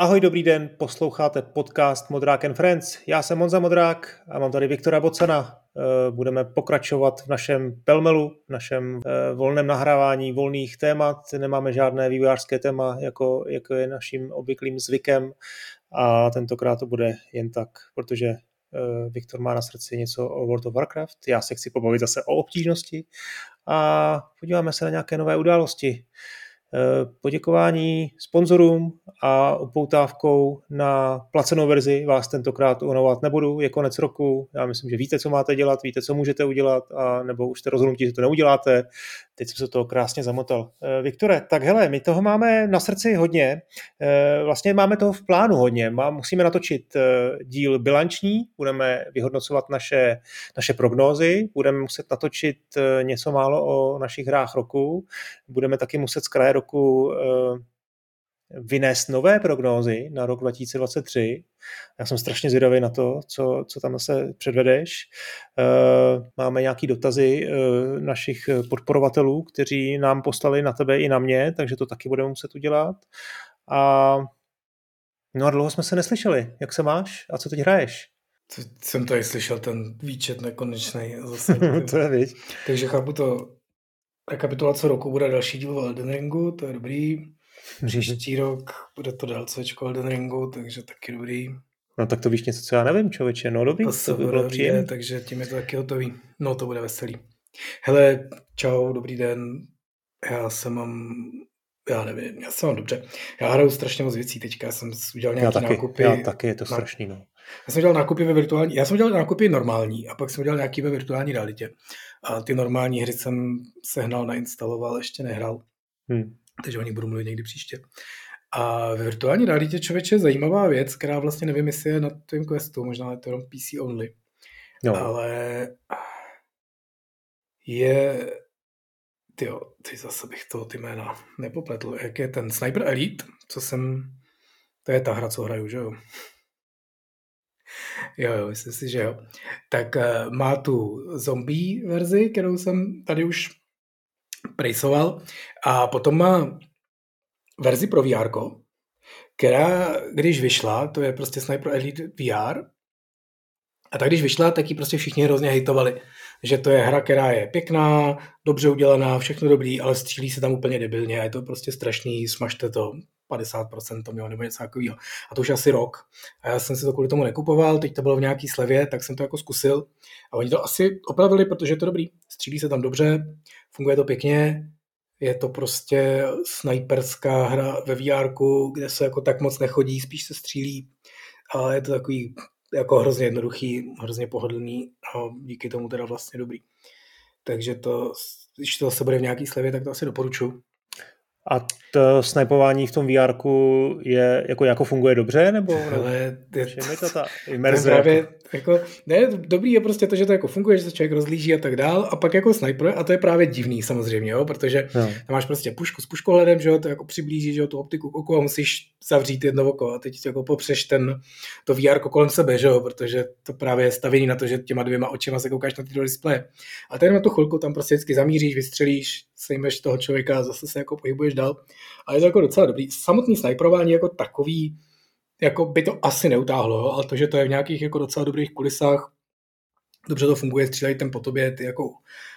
Ahoj, dobrý den, posloucháte podcast Modrák and Friends. Já jsem Monza Modrák a mám tady Viktora Bocana. Eh, budeme pokračovat v našem pelmelu, v našem eh, volném nahrávání volných témat. Nemáme žádné vývojářské téma, jako, jako je naším obvyklým zvykem a tentokrát to bude jen tak, protože eh, Viktor má na srdci něco o World of Warcraft. Já se chci pobavit zase o obtížnosti a podíváme se na nějaké nové události. Eh, poděkování sponzorům a upoutávkou na placenou verzi vás tentokrát unovat nebudu, je konec roku, já myslím, že víte, co máte dělat, víte, co můžete udělat, a nebo už jste rozhodnutí, že to neuděláte. Teď jsem se to krásně zamotal. Eh, Viktore, tak hele, my toho máme na srdci hodně, eh, vlastně máme toho v plánu hodně, musíme natočit díl bilanční, budeme vyhodnocovat naše, naše prognózy, budeme muset natočit něco málo o našich hrách roku, budeme taky muset z kraje roku eh, vynést nové prognózy na rok 2023. Já jsem strašně zvědavý na to, co, co tam zase předvedeš. Eh, máme nějaké dotazy eh, našich podporovatelů, kteří nám poslali na tebe i na mě, takže to taky budeme muset udělat. A no a dlouho jsme se neslyšeli. Jak se máš a co teď hraješ? Jsem tady slyšel ten výčet nekonečný. Zase, to je víc. Takže chápu to rekapitulace roku bude další díl v Elden Ringu, to je dobrý. Příští rok bude to DLCčko Elden Ringu, takže taky dobrý. No tak to víš něco, co já nevím, člověče, no dobrý, to, to by bylo příjemné. Takže tím je to taky hotový. No to bude veselý. Hele, čau, dobrý den. Já jsem mám, já nevím, já jsem mám dobře. Já hraju strašně moc věcí teďka, já jsem udělal nějaké já taky, nákupy. Já taky, je to strašný, no. Já jsem dělal nákupy ve virtuální, já jsem dělal nákupy normální a pak jsem dělal nějaký ve virtuální realitě. A ty normální hry jsem sehnal, nainstaloval, ještě nehrál. Hmm. Takže o nich budu mluvit někdy příště. A ve virtuální realitě člověče je zajímavá věc, která vlastně nevím, jestli je na tvém questu, možná je to jenom PC only. No. Ale je Tyjo, ty zase bych to ty jména nepopletl. Jak je ten Sniper Elite, co jsem... To je ta hra, co hraju, že jo? Jo, jo, myslím si, že jo. Tak uh, má tu zombie verzi, kterou jsem tady už prejsoval. A potom má verzi pro VR, která, když vyšla, to je prostě Sniper Elite VR, a tak když vyšla, tak ji prostě všichni hrozně hejtovali, že to je hra, která je pěkná, dobře udělaná, všechno dobrý, ale střílí se tam úplně debilně a je to prostě strašný, smažte to, 50% to mělo nebo něco takového. A to už asi rok. A já jsem si to kvůli tomu nekupoval, teď to bylo v nějaký slevě, tak jsem to jako zkusil. A oni to asi opravili, protože je to dobrý. Střílí se tam dobře, funguje to pěkně, je to prostě snajperská hra ve VR, kde se jako tak moc nechodí, spíš se střílí, ale je to takový jako hrozně jednoduchý, hrozně pohodlný a díky tomu teda vlastně dobrý. Takže to, když to zase bude v nějaký slevě, tak to asi doporučuji. A to snipování v tom VR je, jako, jako funguje dobře, nebo Ale je, je to ta imerze? Právě, jako, ne, dobrý je prostě to, že to jako funguje, že se člověk rozlíží a tak dál, a pak jako sniper, a to je právě divný samozřejmě, jo, protože no. tam máš prostě pušku s puškohledem, že jo, to jako přiblíží, že jo, tu optiku k oku a musíš zavřít jedno oko a teď jako popřeš ten, to VR kolem sebe, že jo, protože to právě je stavěný na to, že těma dvěma očima se koukáš na ty displeje. A teď na tu chvilku tam prostě vždycky zamíříš, vystřelíš, sejmeš toho člověka a zase se jako pohybuješ dál. A je to jako docela dobrý. Samotný snajperování jako takový, jako by to asi neutáhlo, ale to, že to je v nějakých jako docela dobrých kulisách, dobře to funguje, střílejí ten po tobě, ty jako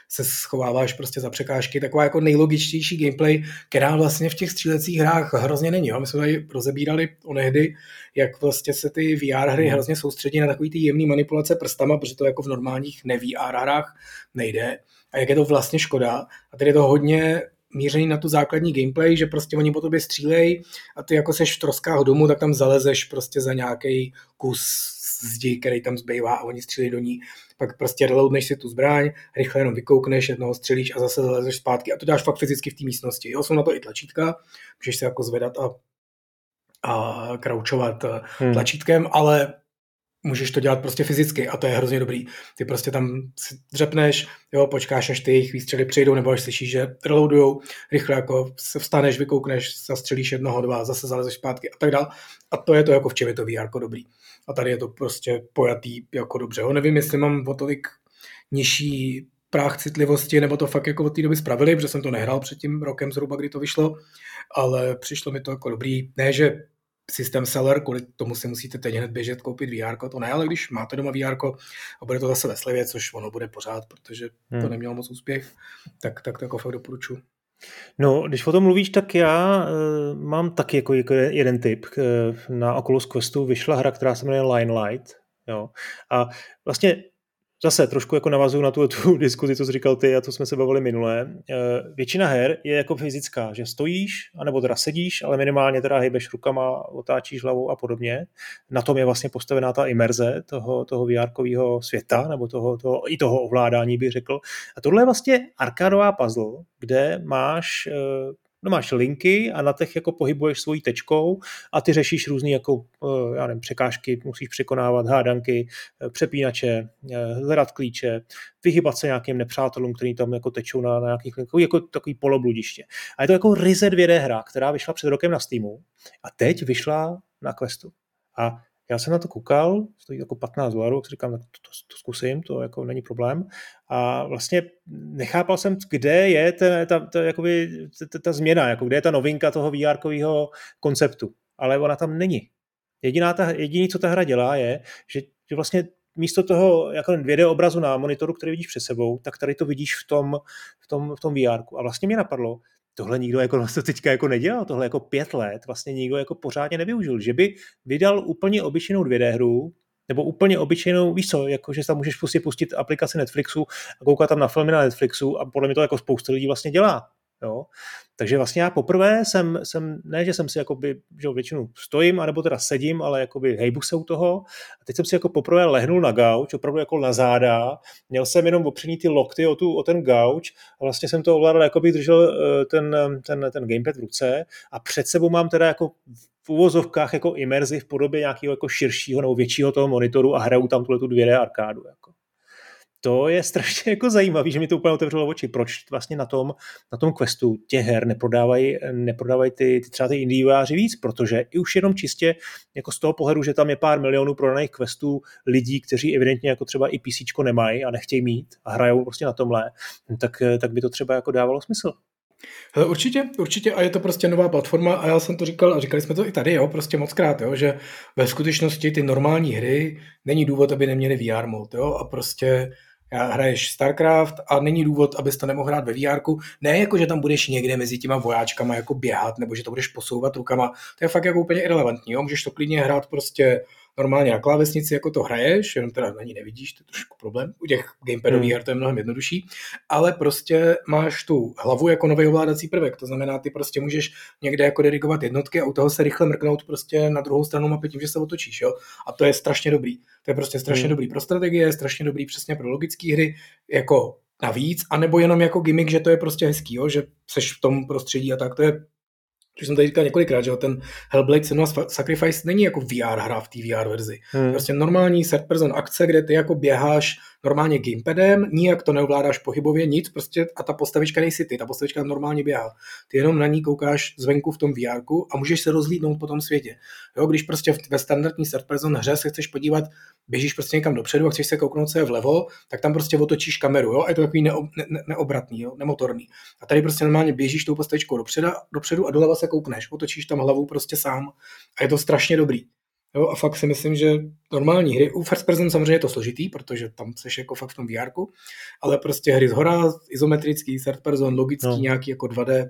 se schováváš prostě za překážky, taková jako nejlogičtější gameplay, která vlastně v těch střílecích hrách hrozně není. Jo? My jsme tady rozebírali onehdy, jak vlastně se ty VR hry hmm. hrozně soustředí na takový ty jemný manipulace prstama, protože to jako v normálních ne-VR hrách nejde. A jak je to vlastně škoda. A tady je to hodně mířený na tu základní gameplay, že prostě oni po tobě střílej a ty jako seš v troskách domu, tak tam zalezeš prostě za nějaký kus zdi, který tam zbývá a oni střílí do ní. Pak prostě reloadneš si tu zbraň, rychle jenom vykoukneš, jednoho střelíš a zase zalezeš zpátky a to dáš fakt fyzicky v té místnosti. Jo, jsou na to i tlačítka, můžeš se jako zvedat a, a kraučovat eh, hmm. tlačítkem, ale můžeš to dělat prostě fyzicky a to je hrozně dobrý. Ty prostě tam dřepneš, jo, počkáš, až ty jejich výstřely přijdou, nebo až slyšíš, že reloadujou, rychle jako se vstaneš, vykoukneš, zastřelíš jednoho, dva, zase zalezeš zpátky a tak dál. A to je to, jako v čem je to VR dobrý. A tady je to prostě pojatý jako dobře. Jo, nevím, jestli mám o tolik nižší práh citlivosti, nebo to fakt jako od té doby spravili, protože jsem to nehrál před tím rokem zhruba, kdy to vyšlo, ale přišlo mi to jako dobrý. Ne, že systém seller, kvůli tomu si musíte teď hned běžet koupit VR, to ne, ale když máte doma VR a bude to zase ve slevě, což ono bude pořád, protože hmm. to nemělo moc úspěch, tak, tak to jako fakt doporučuji. No, když o tom mluvíš, tak já uh, mám taky jako, jako jeden tip. Uh, na Oculus Questu vyšla hra, která se jmenuje Limelight. Jo. A vlastně zase trošku jako navazuju na tu, tu diskuzi, co jsi říkal ty a to jsme se bavili minule. Eh, většina her je jako fyzická, že stojíš, anebo teda sedíš, ale minimálně teda hejbeš rukama, otáčíš hlavou a podobně. Na tom je vlastně postavená ta imerze toho, toho vr světa, nebo toho, toho, i toho ovládání, bych řekl. A tohle je vlastně arkádová puzzle, kde máš no máš linky a na těch jako pohybuješ svojí tečkou a ty řešíš různé jako, eh, já nevím, překážky, musíš překonávat hádanky, eh, přepínače, eh, hledat klíče, vyhybat se nějakým nepřátelům, který tam jako tečou na, na nějakých jako, jako takový polobludiště. A je to jako ryze 2D hra, která vyšla před rokem na Steamu a teď vyšla na Questu. A já jsem na to koukal, stojí jako 15 dolarů, tak říkám, to, to, to zkusím, to jako není problém. A vlastně nechápal jsem, kde je ten, ta, ta, jakoby, ta, ta změna, jako kde je ta novinka toho vr konceptu. Ale ona tam není. Jediná ta, jediný, co ta hra dělá, je, že, že vlastně místo toho jako 2D obrazu na monitoru, který vidíš před sebou, tak tady to vidíš v tom, v tom, v tom VR. A vlastně mě napadlo, tohle nikdo jako vlastně teďka jako nedělal, tohle jako pět let vlastně nikdo jako pořádně nevyužil, že by vydal úplně obyčejnou 2D hru, nebo úplně obyčejnou, víš co, jako že tam můžeš pustit, pustit aplikaci Netflixu a koukat tam na filmy na Netflixu a podle mě to jako spousta lidí vlastně dělá. Jo? Takže vlastně já poprvé jsem, jsem ne, že jsem si jakoby, že většinu stojím, anebo teda sedím, ale jakoby hejbu se u toho. A teď jsem si jako poprvé lehnul na gauč, opravdu jako na záda. Měl jsem jenom opřený ty lokty o, tu, o ten gauč a vlastně jsem to ovládal, jako bych držel eh, ten, ten, ten gamepad v ruce a před sebou mám teda jako v uvozovkách jako imerzi v podobě nějakého jako širšího nebo většího toho monitoru a hraju tam tuhle tu 2D arkádu. Jako to je strašně jako zajímavé, že mi to úplně otevřelo oči. Proč vlastně na tom, na tom questu těch her neprodávají, neprodávají ty, ty třeba ty indieváři víc, protože i už jenom čistě jako z toho pohledu, že tam je pár milionů prodaných questů lidí, kteří evidentně jako třeba i PC nemají a nechtějí mít a hrajou prostě na tomhle, tak, tak by to třeba jako dávalo smysl. Hele, určitě, určitě a je to prostě nová platforma a já jsem to říkal a říkali jsme to i tady, jo, prostě moc krát, jo, že ve skutečnosti ty normální hry není důvod, aby neměly VR mod, jo, a prostě hraješ StarCraft a není důvod, abys to nemohl hrát ve VR. Ne jako, že tam budeš někde mezi těma vojáčkama jako běhat, nebo že to budeš posouvat rukama. To je fakt jako úplně irrelevantní. Jo? Můžeš to klidně hrát prostě normálně na klávesnici, jako to hraješ, jenom teda na ní nevidíš, to je trošku problém. U těch gamepadových hmm. her to je mnohem jednodušší, ale prostě máš tu hlavu jako nový ovládací prvek, to znamená, ty prostě můžeš někde jako dirigovat jednotky a u toho se rychle mrknout prostě na druhou stranu mapy tím, že se otočíš, jo. A to je strašně dobrý. To je prostě strašně hmm. dobrý pro strategie, strašně dobrý přesně pro logické hry, jako navíc, anebo jenom jako gimmick, že to je prostě hezký, jo, že seš v tom prostředí a tak, to je už jsem tady říkal několikrát, že ten Hellblade Senua Sacrifice není jako VR hra v té VR verzi. Hmm. Prostě normální third person akce, kde ty jako běháš normálně gamepadem, nijak to neovládáš pohybově, nic, prostě a ta postavička nejsi ty, ta postavička normálně běhá. Ty jenom na ní koukáš zvenku v tom VR a můžeš se rozlídnout po tom světě. Jo, když prostě ve standardní third person hře se chceš podívat, běžíš prostě někam dopředu a chceš se kouknout, je vlevo, tak tam prostě otočíš kameru, jo, a je to takový neo, ne, ne, neobratný, jo, nemotorný. A tady prostě normálně běžíš tou postavičkou dopředu, dopředu a doleva se koukneš, otočíš tam hlavu prostě sám a je to strašně dobrý. Jo, a fakt si myslím, že normální hry, u first person samozřejmě je to složitý, protože tam seš jako fakt v tom VR, ale prostě hry z hora, izometrický, third person, logický, no. nějaký jako 2D,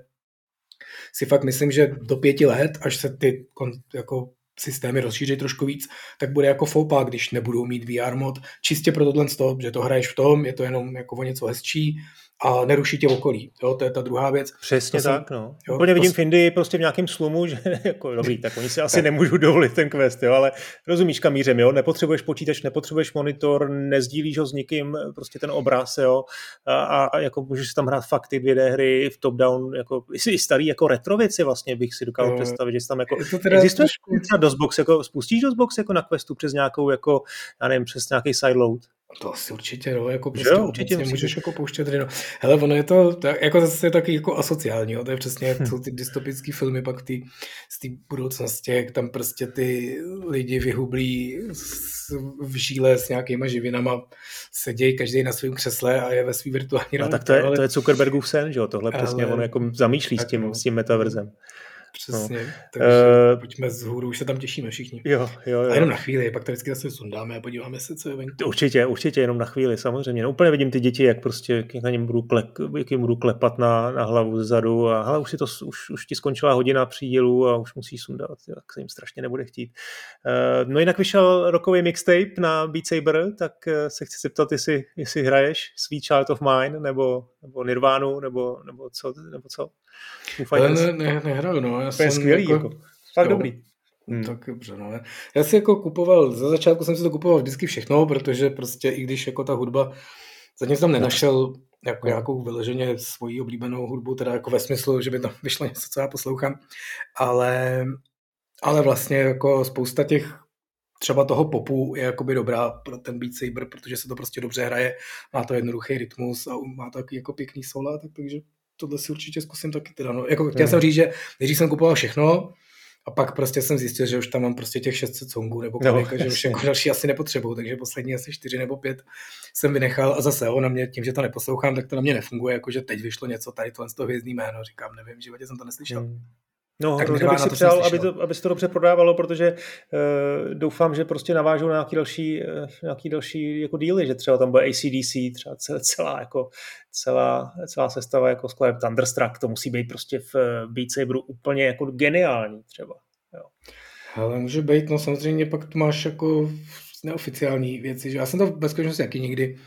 si fakt myslím, že do pěti let, až se ty jako systémy rozšíří trošku víc, tak bude jako foupa, když nebudou mít VR mod, čistě pro tohle, že to hraješ v tom, je to jenom jako o něco hezčí, a neruší tě okolí. Jo, to je ta druhá věc. Přesně to tak, jsem, no. Jo, Úplně vidím to... v Indii prostě v nějakém slumu, že jako dobrý, tak oni si asi nemůžou dovolit ten quest, jo, ale rozumíš kam mířem, jo, nepotřebuješ počítač, nepotřebuješ monitor, nezdílíš ho s nikým, prostě ten obraz, jo, a, a jako můžeš si tam hrát fakty, dvě hry v top-down, jako i starý jako retro věci vlastně bych si dokázal představit, že tam jako, teda existuje trošku... třeba DOSBox, jako spustíš DOSBox jako na questu přes nějakou, jako, já nevím, přes nějaký sideload? To asi určitě, no, jako prostě jo, určitě můžeš jako pouštět no. Hele, ono je to, jako zase je taky jako asociální, jo, to je přesně jak hm. jsou ty dystopické filmy pak ty, z té budoucnosti, jak tam prostě ty lidi vyhublí v žíle s nějakýma živinama, sedějí každý na svém křesle a je ve svý virtuální no, tak to je, ale... to je Zuckerbergův sen, že jo, tohle ale... přesně on jako zamýšlí tak, s tím, no. s tím metaverzem. Přesně, no. takže uh, pojďme z hůru, už se tam těšíme všichni. Jo, jo, jo. A jenom na chvíli, pak to vždycky zase sundáme a podíváme se, co je venku. Určitě, určitě, jenom na chvíli, samozřejmě. No, úplně vidím ty děti, jak prostě, jak na něm budu, klek, jak jim budu klepat na, na hlavu zezadu a hele, už, si to, už, už ti skončila hodina přídělu a už musíš sundat, tak se jim strašně nebude chtít. Uh, no jinak vyšel rokový mixtape na Beat Saber, tak uh, se chci zeptat, jestli, jestli hraješ Sweet Child of Mine, nebo, nebo Nirvánu, nebo, nebo co, nebo co? Ne, ne, ne, nehraju, no. Já to je skvělý, jako, jako fakt jo. dobrý. Hmm. Tak dobře, no. Já si jako kupoval, za začátku jsem si to kupoval vždycky všechno, protože prostě i když jako ta hudba, zatím jsem nenašel jako nějakou vyloženě svoji oblíbenou hudbu, teda jako ve smyslu, že by tam vyšlo něco, co já poslouchám, ale, ale vlastně jako spousta těch třeba toho popu je jakoby dobrá pro ten Beat Saber, protože se to prostě dobře hraje, má to jednoduchý rytmus a má to jako pěkný sola, tak takže tohle si určitě zkusím taky teda. No. Jako chtěl hmm. jsem říct, že nejdřív jsem kupoval všechno, a pak prostě jsem zjistil, že už tam mám prostě těch 600 songů nebo kolik, no, že už jako další asi nepotřebuju, takže poslední asi 4 nebo 5 jsem vynechal a zase ona mě, tím, že to neposlouchám, tak to na mě nefunguje, jakože teď vyšlo něco tady tohle z toho hvězdný jméno, říkám, nevím, v životě jsem to neslyšel. Hmm. No, tak to bych si přál, aby, to, aby se to dobře prodávalo, protože uh, doufám, že prostě navážou na nějaký další, uh, nějaký další jako díly, že třeba tam bude ACDC, třeba celá, celá, jako, celá, celá sestava jako skladeb Thunderstruck, to musí být prostě v uh, Beat Saberu úplně jako geniální třeba. Jo. Ale může být, no samozřejmě pak tu máš jako neoficiální věci, že já jsem to bez skutečnosti jaký nikdy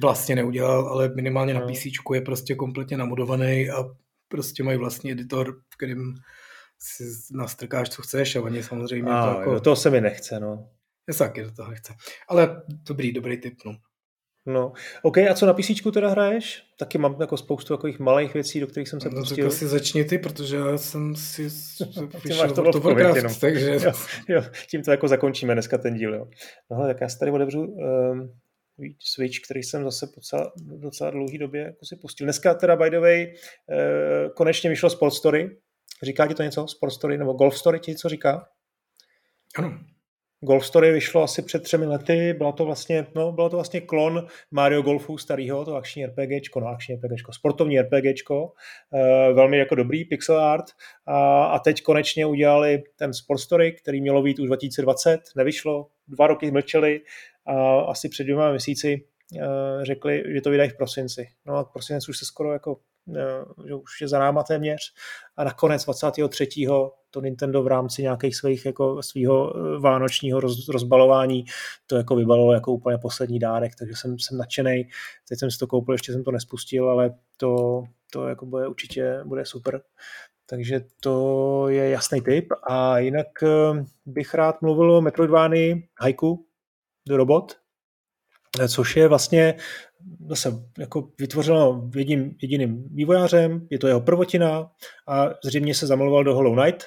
vlastně neudělal, ale minimálně na no. PC je prostě kompletně namodovaný a prostě mají vlastní editor, v kterém si nastrkáš, co chceš a oni samozřejmě a, to jako... Do toho se mi nechce, no. Já taky do toho nechce. Ale dobrý, dobrý tip, no. No, OK, a co na PC teda hraješ? Taky mám jako spoustu takových malých věcí, do kterých jsem se no, pustil. Tak asi začni ty, protože já jsem si vyšel to, to Warcraft, jenom. takže... Jo, jo, tím to jako zakončíme dneska ten díl, jo. No tak já si tady otevřu um, Switch, který jsem zase po docela, docela dlouhý době jako si pustil. Dneska teda by the way uh, konečně vyšlo Sport Story, Říká ti to něco? Sport Story nebo Golf Story ti co říká? Ano. Golf Story vyšlo asi před třemi lety, bylo to vlastně, no, bylo to vlastně klon Mario Golfu starého, to akční RPGčko, no akční RPGčko, sportovní RPGčko, uh, velmi jako dobrý pixel art a, a teď konečně udělali ten Sport Story, který mělo být už 2020, nevyšlo, dva roky mlčeli a asi před dvěma měsíci uh, řekli, že to vydají v prosinci. No a prosinec už se skoro jako že už je za náma téměř a nakonec 23. to Nintendo v rámci nějakých svých jako svého eh, vánočního roz, rozbalování to jako vybalilo jako úplně poslední dárek, takže jsem, jsem nadšený. Teď jsem si to koupil, ještě jsem to nespustil, ale to, to jako bude určitě bude super. Takže to je jasný tip. A jinak eh, bych rád mluvil o Metroidvánii Haiku, do robot, což je vlastně zase jako vytvořeno jedním jediným vývojářem, je to jeho prvotina a zřejmě se zamluval do Hollow Knight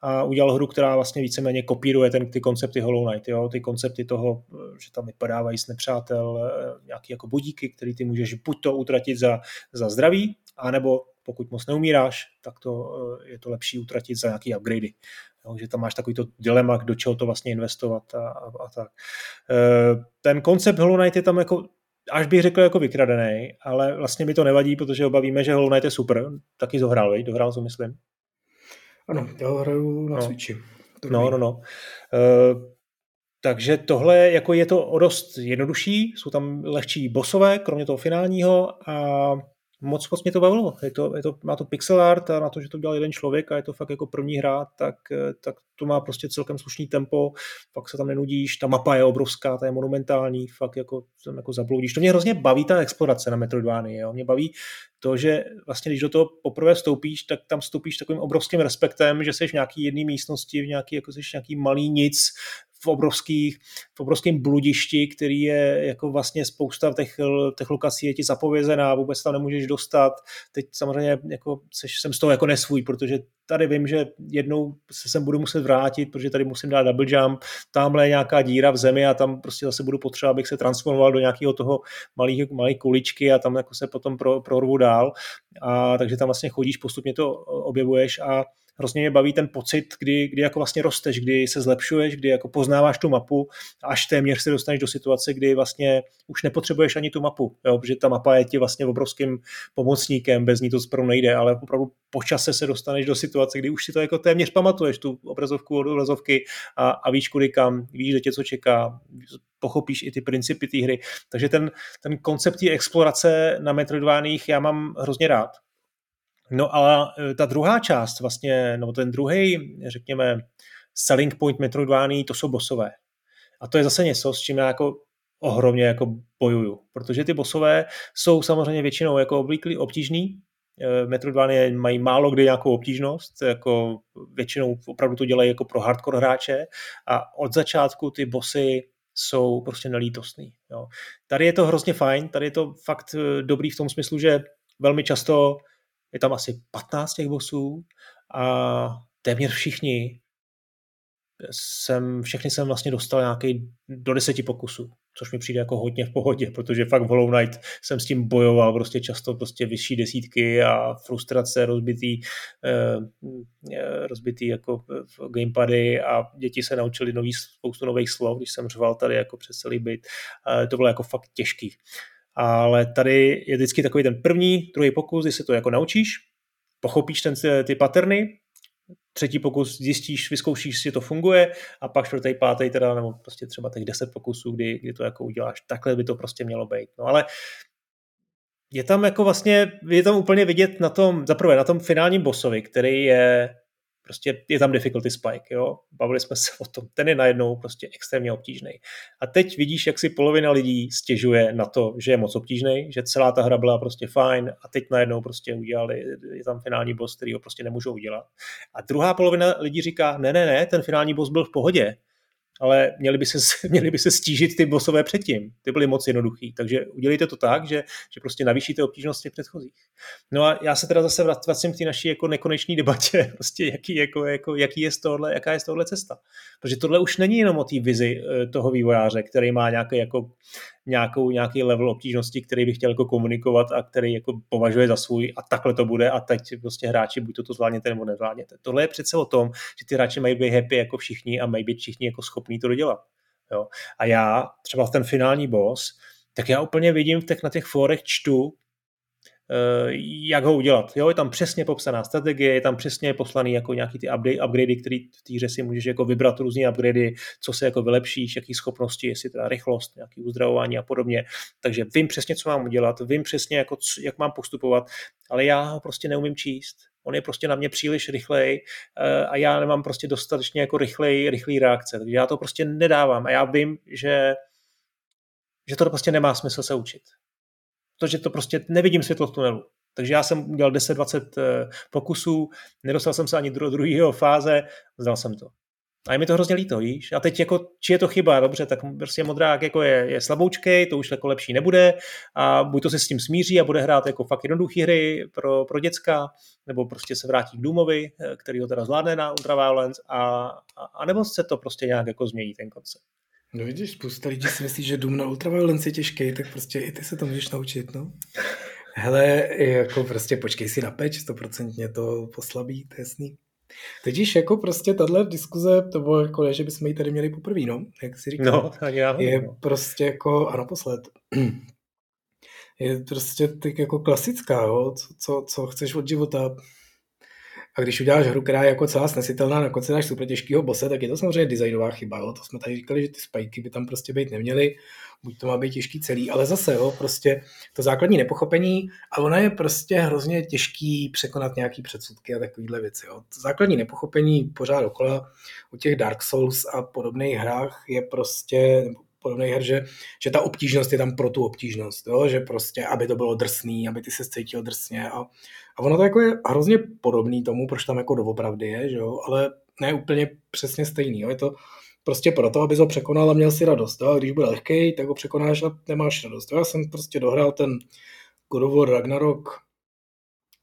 a udělal hru, která vlastně víceméně kopíruje ten, ty koncepty Hollow Knight, jo? ty koncepty toho, že tam vypadávají z nepřátel eh, nějaký jako budíky, který ty můžeš buď to utratit za, za zdraví, anebo pokud moc neumíráš, tak to eh, je to lepší utratit za nějaký upgradey. Jo, že tam máš takový to dilema, do čeho to vlastně investovat a, a, a tak. Eh, ten koncept Hollow Knight je tam jako až bych řekl jako vykradený, ale vlastně mi to nevadí, protože obavíme, že Hollow Knight je super. Taky zohrál, veď? Dohrál, co myslím. Ano, já hraju na no. Switchi. No, no, no. Uh, takže tohle jako je to o dost jednodušší, jsou tam lehčí bosové, kromě toho finálního a moc moc mě to bavilo. Je to, je to, má to pixel art a na to, že to dělal jeden člověk a je to fakt jako první hra, tak, tak to má prostě celkem slušný tempo, fakt se tam nenudíš, ta mapa je obrovská, ta je monumentální, fakt jako, tam jako zabloudíš. To mě hrozně baví ta explorace na Metroidvánii, jo. Mě baví to, že vlastně když do toho poprvé vstoupíš, tak tam vstoupíš takovým obrovským respektem, že jsi v nějaký jedné místnosti, v nějaký, jako jsi nějaký malý nic, v, obrovských, v obrovském bludišti, který je jako vlastně spousta těch, těch lokací je ti zapovězená, vůbec tam nemůžeš dostat. Teď samozřejmě jako seš, jsem z toho jako nesvůj, protože tady vím, že jednou se sem budu muset vrátit, protože tady musím dát double jump, tamhle je nějaká díra v zemi a tam prostě zase budu potřeba, abych se transformoval do nějakého toho malý, malý kuličky a tam jako se potom pro, prorvu dál. A takže tam vlastně chodíš, postupně to objevuješ a hrozně mě baví ten pocit, kdy, kdy jako vlastně rosteš, kdy se zlepšuješ, kdy jako poznáváš tu mapu, až téměř se dostaneš do situace, kdy vlastně už nepotřebuješ ani tu mapu, jo, protože ta mapa je ti vlastně obrovským pomocníkem, bez ní to skoro nejde, ale opravdu po čase se dostaneš do situace, kdy už si to jako téměř pamatuješ, tu obrazovku od obrazovky a, a víš kudy kam, víš, kde tě co čeká, pochopíš i ty principy té hry. Takže ten, ten koncept té explorace na Metroidváních já mám hrozně rád. No a e, ta druhá část vlastně, no ten druhý, řekněme, selling point Metroidvání, to jsou bosové. A to je zase něco, s čím já jako ohromně jako bojuju, protože ty bosové jsou samozřejmě většinou jako obvyklý obtížný, e, Metroidvanie mají málo kdy nějakou obtížnost, jako většinou opravdu to dělají jako pro hardcore hráče a od začátku ty bosy jsou prostě nelítostný. Jo. Tady je to hrozně fajn, tady je to fakt e, dobrý v tom smyslu, že velmi často je tam asi 15 těch bosů a téměř všichni jsem, všechny jsem vlastně dostal nějaký do deseti pokusů, což mi přijde jako hodně v pohodě, protože fakt v Hollow Knight jsem s tím bojoval prostě často prostě vyšší desítky a frustrace, rozbitý, eh, eh rozbitý jako gamepady a děti se naučili nový, spoustu nových slov, když jsem řval tady jako přes celý byt. Eh, to bylo jako fakt těžký ale tady je vždycky takový ten první, druhý pokus, kdy se to jako naučíš, pochopíš ten, ty paterny, třetí pokus zjistíš, vyzkoušíš, jestli to funguje a pak čtvrtý, pátý teda, nebo prostě třeba těch deset pokusů, kdy, kdy to jako uděláš. Takhle by to prostě mělo být. No ale je tam jako vlastně, je tam úplně vidět na tom, zaprvé na tom finálním bossovi, který je Prostě je tam difficulty spike, jo. Bavili jsme se o tom. Ten je najednou prostě extrémně obtížný. A teď vidíš, jak si polovina lidí stěžuje na to, že je moc obtížný, že celá ta hra byla prostě fajn a teď najednou prostě udělali, je tam finální boss, který ho prostě nemůžou udělat. A druhá polovina lidí říká, ne, ne, ne, ten finální boss byl v pohodě ale měli by, se, měli by se stížit ty bosové předtím. Ty byly moc jednoduchý, takže udělejte to tak, že, že prostě navýšíte obtížnost těch předchozích. No a já se teda zase vracím k té naší jako nekonečné debatě, prostě jaký, jako, jako, jaký je z tohle, jaká je z tohle cesta. Protože tohle už není jenom o té vizi eh, toho vývojáře, který má nějaký jako nějakou, nějaký level obtížnosti, který by chtěl jako komunikovat a který jako považuje za svůj a takhle to bude a teď prostě hráči buď to, to zvládněte nebo nezvládněte. Tohle je přece o tom, že ty hráči mají být happy jako všichni a mají být všichni jako schopní to dodělat. Jo. A já třeba ten finální boss, tak já úplně vidím v těch, na těch forech čtu, jak ho udělat. Jo, je tam přesně popsaná strategie, je tam přesně poslaný jako nějaký ty upgrady, které v té hře si můžeš jako vybrat různé upgrady, co se jako vylepšíš, jaký schopnosti, jestli teda rychlost, nějaký uzdravování a podobně. Takže vím přesně, co mám udělat, vím přesně, jako, jak mám postupovat, ale já ho prostě neumím číst. On je prostě na mě příliš rychlej eh, a já nemám prostě dostatečně jako rychlej, rychlý reakce, takže já to prostě nedávám a já vím, že že to prostě nemá smysl se učit protože to prostě nevidím světlo v tunelu. Takže já jsem udělal 10-20 eh, pokusů, nedostal jsem se ani do druhého fáze, zdal jsem to. A je mi to hrozně líto, víš? A teď jako, či je to chyba, dobře, tak prostě modrák jako je, je slaboučkej, to už jako lepší nebude a buď to se s tím smíří a bude hrát jako fakt jednoduché hry pro, pro děcka, nebo prostě se vrátí k Doomovi, eh, který ho teda zvládne na Ultraviolence a, a, a nebo se to prostě nějak jako změní ten koncept. No vidíš, spousta lidí si myslí, že Doom na ultraviolence je těžký, tak prostě i ty se to můžeš naučit, no. Hele, jako prostě počkej si na peč, stoprocentně to poslabí, to je jasný. Teď jako prostě tahle diskuze, to bylo jako ne, že bychom ji tady měli poprvé, no, jak si říkal. No, ani já Je no. prostě jako, a naposled, je prostě tak jako klasická, jo, co, co, co chceš od života, a když uděláš hru, která je jako celá snesitelná, na konci dáš super těžkýho bose, tak je to samozřejmě designová chyba. Jo? To jsme tady říkali, že ty spajky by tam prostě být neměly, buď to má být těžký celý, ale zase, jo, prostě to základní nepochopení a ona je prostě hrozně těžký překonat nějaký předsudky a takovéhle věci. Jo. To základní nepochopení pořád okola u těch Dark Souls a podobných hrách je prostě, podobných her, že, že ta obtížnost je tam pro tu obtížnost, jo? že prostě, aby to bylo drsný, aby ty se cítil drsně a, a ono to jako je hrozně podobný tomu, proč tam jako doopravdy je, že jo? ale ne úplně přesně stejný. Jo? Je to prostě proto, aby ho překonal a měl si radost. Jo? A když bude lehký, tak ho překonáš a nemáš radost. Jo? Já jsem prostě dohrál ten God of War Ragnarok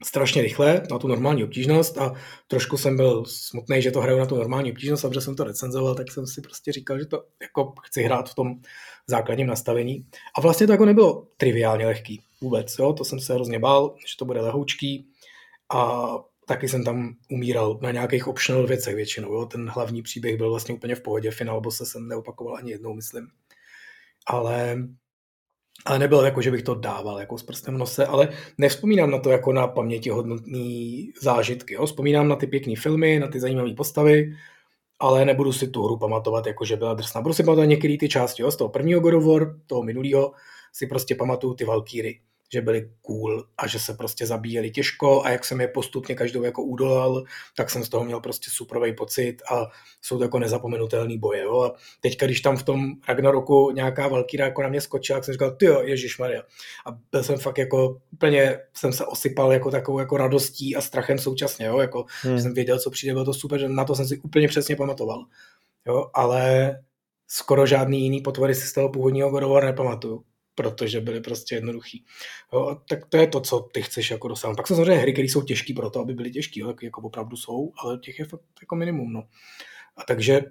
strašně rychle na tu normální obtížnost a trošku jsem byl smutný, že to hraju na tu normální obtížnost a protože jsem to recenzoval, tak jsem si prostě říkal, že to jako chci hrát v tom základním nastavení. A vlastně to jako nebylo triviálně lehký vůbec, jo? to jsem se hrozně bál, že to bude lehoučký a taky jsem tam umíral na nějakých optional věcech většinou. Jo? Ten hlavní příběh byl vlastně úplně v pohodě, finál se jsem neopakoval ani jednou, myslím. Ale, ale nebylo jako, že bych to dával jako s prstem nose, ale nevzpomínám na to jako na paměti hodnotný zážitky. Jo? Vzpomínám na ty pěkné filmy, na ty zajímavé postavy, ale nebudu si tu hru pamatovat, jako že byla drsná. Budu si pamatovat některé ty části, jo? z toho prvního God of War, toho minulého, si prostě pamatuju ty Valkýry že byli cool a že se prostě zabíjeli těžko a jak jsem je postupně každou jako udolal, tak jsem z toho měl prostě superový pocit a jsou to jako nezapomenutelný boje. Jo? A teďka, když tam v tom Ragnaroku nějaká Valkyra jako na mě skočila, tak jsem říkal, ty jo, Maria. A byl jsem fakt jako, úplně jsem se osypal jako takovou jako radostí a strachem současně, jo? Jako, hmm. jsem věděl, co přijde, bylo to super, že na to jsem si úplně přesně pamatoval. Jo? Ale skoro žádný jiný potvory si z toho původního God nepamatuju protože byly prostě jednoduchý. Jo, tak to je to, co ty chceš jako dosáhnout. Pak jsou samozřejmě hry, které jsou těžké pro to, aby byly těžké, tak jako opravdu jsou, ale těch je fakt jako minimum. No. A takže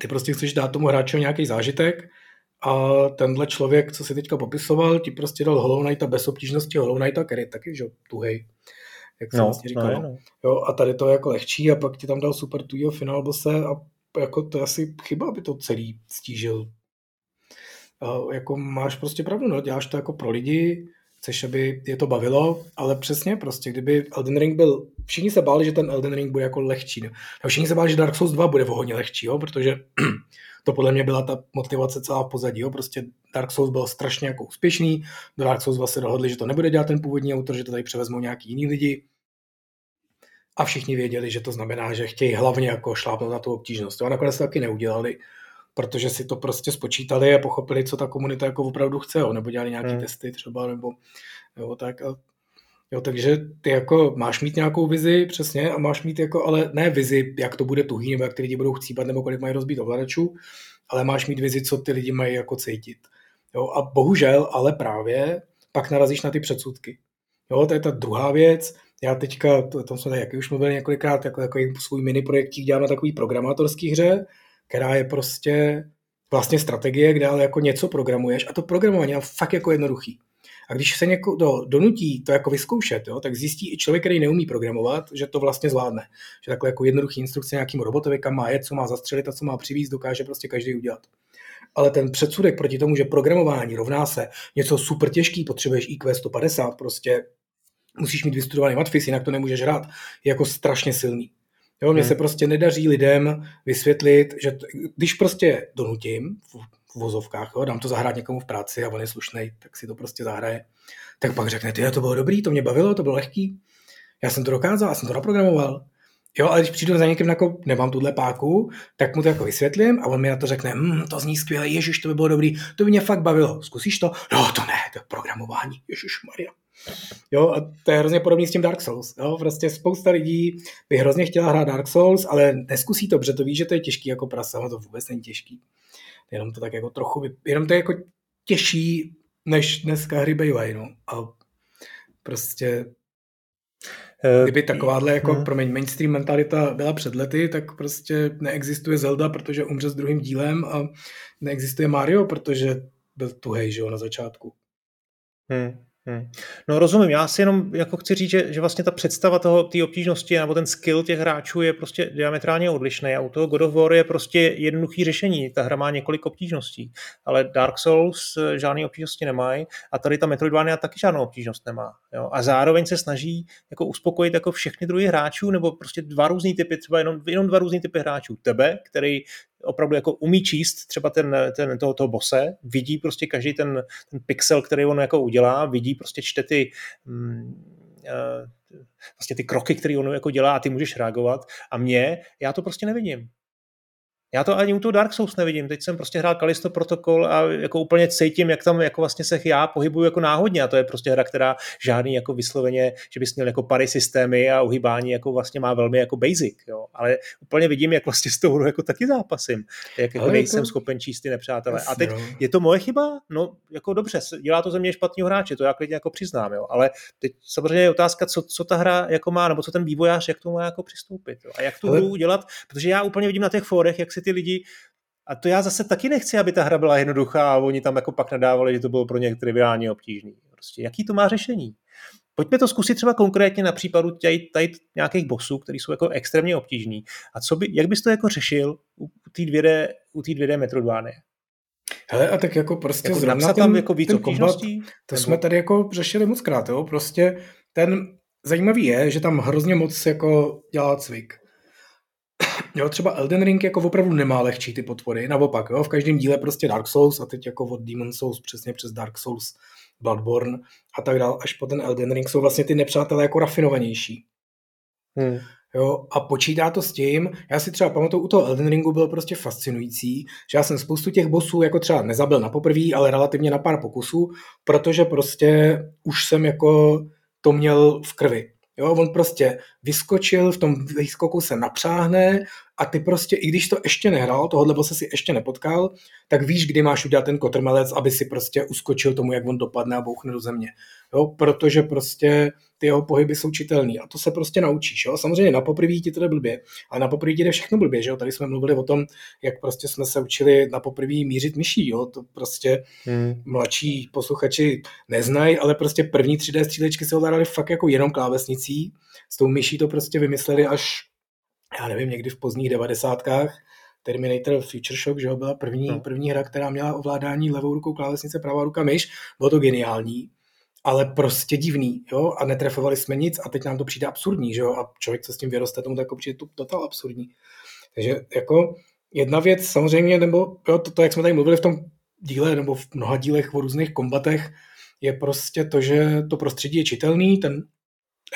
ty prostě chceš dát tomu hráči nějaký zážitek a tenhle člověk, co si teďka popisoval, ti prostě dal Hollow Knighta bez obtížnosti Hollow Knighta, který je taky, že tuhej, jak jsem no, vlastně říkal. No, no. Jo, a tady to je jako lehčí a pak ti tam dal super tujího final bose a jako to je asi chyba, aby to celý stížil jako máš prostě pravdu, no, děláš to jako pro lidi, chceš, aby je to bavilo, ale přesně prostě, kdyby Elden Ring byl, všichni se báli, že ten Elden Ring bude jako lehčí, no. Všichni se báli, že Dark Souls 2 bude o hodně lehčí, jo, protože to podle mě byla ta motivace celá v pozadí, jo, prostě Dark Souls byl strašně jako úspěšný, do Dark Souls 2 se dohodli, že to nebude dělat ten původní autor, že to tady převezmou nějaký jiný lidi, a všichni věděli, že to znamená, že chtějí hlavně jako šlápnout na tu obtížnost. A nakonec to taky neudělali protože si to prostě spočítali a pochopili, co ta komunita jako opravdu chce, jo, nebo dělali nějaké hmm. testy třeba, nebo jo, tak a, Jo, takže ty jako máš mít nějakou vizi, přesně, a máš mít jako, ale ne vizi, jak to bude tuhý, nebo jak ty lidi budou chcípat, nebo kolik mají rozbít ovladačů, ale máš mít vizi, co ty lidi mají jako cítit. Jo, a bohužel, ale právě pak narazíš na ty předsudky. Jo, to je ta druhá věc. Já teďka, to, tom jsme tady už mluvili několikrát, jako, jako svůj mini projektík dělám na takový programátorský hře, která je prostě vlastně strategie, kde ale jako něco programuješ a to programování je fakt jako jednoduchý. A když se někdo do, donutí to jako vyzkoušet, jo, tak zjistí i člověk, který neumí programovat, že to vlastně zvládne. Že takhle jako jednoduchý instrukce nějakým robotovi, kam má jet, co má zastřelit a co má přivízt, dokáže prostě každý udělat. Ale ten předsudek proti tomu, že programování rovná se něco super těžký, potřebuješ IQ 150, prostě musíš mít vystudovaný matfis, jinak to nemůžeš hrát, je jako strašně silný. Jo, mně hmm. se prostě nedaří lidem vysvětlit, že t- když prostě donutím v, v vozovkách, jo, dám to zahrát někomu v práci a on je slušný, tak si to prostě zahraje, tak pak řekne, ty, to bylo dobrý, to mě bavilo, to bylo lehký, já jsem to dokázal, já jsem to naprogramoval. Jo, ale když přijdu za někým, jako nemám tuhle páku, tak mu to jako vysvětlím a on mi na to řekne, hm, to zní skvěle, ježiš, to by bylo dobrý, to by mě fakt bavilo, zkusíš to? No to ne, to je programování, ježiš Maria. Jo, a to je hrozně podobný s tím Dark Souls. Jo, prostě spousta lidí by hrozně chtěla hrát Dark Souls, ale neskusí to, protože to ví, že to je těžký jako prasa, ale to vůbec není těžký. Jenom to tak jako trochu, jenom to je jako těžší, než dneska hry bývají, no. A prostě eh, Kdyby takováhle jako, hmm. promiň, mainstream mentalita byla před lety, tak prostě neexistuje Zelda, protože umře s druhým dílem a neexistuje Mario, protože byl tuhej, že jo, na začátku. Hmm. Hmm. No rozumím, já si jenom jako chci říct, že, že vlastně ta představa toho, té obtížnosti nebo ten skill těch hráčů je prostě diametrálně odlišný a u toho God of War je prostě jednoduchý řešení. Ta hra má několik obtížností, ale Dark Souls eh, žádné obtížnosti nemají a tady ta Metroidvania taky žádnou obtížnost nemá. Jo? A zároveň se snaží jako uspokojit jako všechny druhy hráčů nebo prostě dva různý typy, třeba jenom, jenom dva různý typy hráčů. Tebe, který opravdu jako umí číst třeba ten, ten toho, toho bose, vidí prostě každý ten, ten pixel, který on jako udělá, vidí prostě čte ty mm, uh, vlastně ty kroky, které on jako dělá a ty můžeš reagovat a mě, já to prostě nevidím. Já to ani u toho Dark Souls nevidím. Teď jsem prostě hrál Kalisto protokol a jako úplně cítím, jak tam jako vlastně se já pohybuju jako náhodně a to je prostě hra, která žádný jako vysloveně, že bys měl jako pary systémy a uhybání jako vlastně má velmi jako basic, jo. Ale úplně vidím, jak vlastně s tou hrou jako taky zápasím, jak jako nejsem to... schopen číst ty nepřátelé. Jasně, a teď no. je to moje chyba? No jako dobře, dělá to ze mě špatného hráče, to já klidně jako přiznám, jo. Ale teď samozřejmě je otázka, co, co ta hra jako má, nebo co ten vývojář, jak to má jako přistoupit jo. a jak tu Ale... hru udělat, protože já úplně vidím na těch fórech, jak si si ty lidi a to já zase taky nechci, aby ta hra byla jednoduchá a oni tam jako pak nadávali, že to bylo pro ně triviálně obtížný. Prostě jaký to má řešení? Pojďme to zkusit třeba konkrétně na případu tady, tady nějakých bosů, který jsou jako extrémně obtížní. A co by, jak bys to jako řešil u té 2D, u té 2D Metroidvanie? Hele, a tak jako prostě jako zrovna ten, tam jako víc ten kombat, to nebo... jsme tady jako řešili moc krát, jo, prostě ten zajímavý je, že tam hrozně moc jako dělá cvik. Jo, třeba Elden Ring jako opravdu nemá lehčí ty potvory, naopak, jo, v každém díle prostě Dark Souls a teď jako od Demon Souls přesně přes Dark Souls, Bloodborne a tak dále, až po ten Elden Ring jsou vlastně ty nepřátelé jako rafinovanější. Hmm. Jo, a počítá to s tím, já si třeba pamatuju, u toho Elden Ringu bylo prostě fascinující, že já jsem spoustu těch bossů jako třeba nezabil na poprvé, ale relativně na pár pokusů, protože prostě už jsem jako to měl v krvi. Jo, on prostě vyskočil, v tom výskoku se napřáhne a ty prostě, i když to ještě nehrál, tohle se si ještě nepotkal, tak víš, kdy máš udělat ten kotrmelec, aby si prostě uskočil tomu, jak on dopadne a bouchne do země. Jo, protože prostě ty jeho pohyby jsou čitelný a to se prostě naučíš. Jo? Samozřejmě na poprvé ti to jde blbě, ale na poprvé ti jde všechno blbě. Že jo? Tady jsme mluvili o tom, jak prostě jsme se učili na poprvé mířit myší. Jo? To prostě hmm. mladší posluchači neznají, ale prostě první 3D střílečky se ovládali fakt jako jenom klávesnicí. S tou myší to prostě vymysleli až, já nevím, někdy v pozdních devadesátkách. Terminator Future Shock, že jo, byla první, no. první hra, která měla ovládání levou rukou klávesnice, pravá ruka myš. Bylo to geniální ale prostě divný, jo, a netrefovali jsme nic a teď nám to přijde absurdní, že jo, a člověk, co s tím vyroste, tomu to jako přijde to total absurdní. Takže jako jedna věc samozřejmě, nebo jo, to, to, jak jsme tady mluvili v tom díle, nebo v mnoha dílech o různých kombatech, je prostě to, že to prostředí je čitelný, ten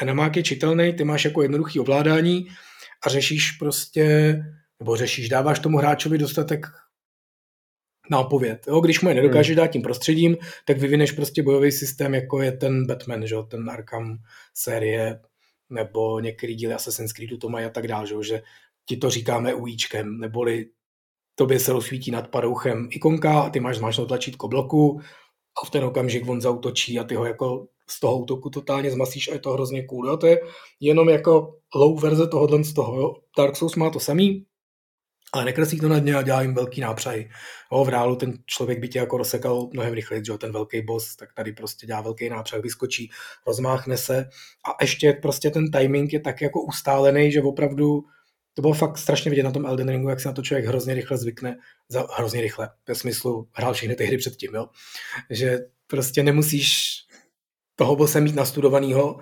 enemák je čitelný, ty máš jako jednoduchý ovládání a řešíš prostě, nebo řešíš, dáváš tomu hráčovi dostatek nápověd. Jo? Když mu je nedokáže hmm. dát tím prostředím, tak vyvineš prostě bojový systém, jako je ten Batman, že? ten Arkham série, nebo některý díly Assassin's Creedu to mají a tak dále, že, že ti to říkáme ujíčkem, neboli tobě se rozsvítí nad padouchem ikonka a ty máš zmáčknout tlačítko bloku a v ten okamžik on zautočí a ty ho jako z toho útoku totálně zmasíš a je to hrozně cool. Jo? To je jenom jako low verze tohohle z toho. Jo? Dark Souls má to samý, ale nekreslí to na dně a dělá jim velký nápřaj. O, v reálu ten člověk by tě jako rozsekal mnohem rychleji, že ten velký boss, tak tady prostě dělá velký nápřah, vyskočí, rozmáchne se a ještě prostě ten timing je tak jako ustálený, že opravdu to bylo fakt strašně vidět na tom Elden Ringu, jak se na to člověk hrozně rychle zvykne, za, hrozně rychle, ve smyslu hrál všechny ty hry předtím, jo? že prostě nemusíš toho bose mít nastudovanýho,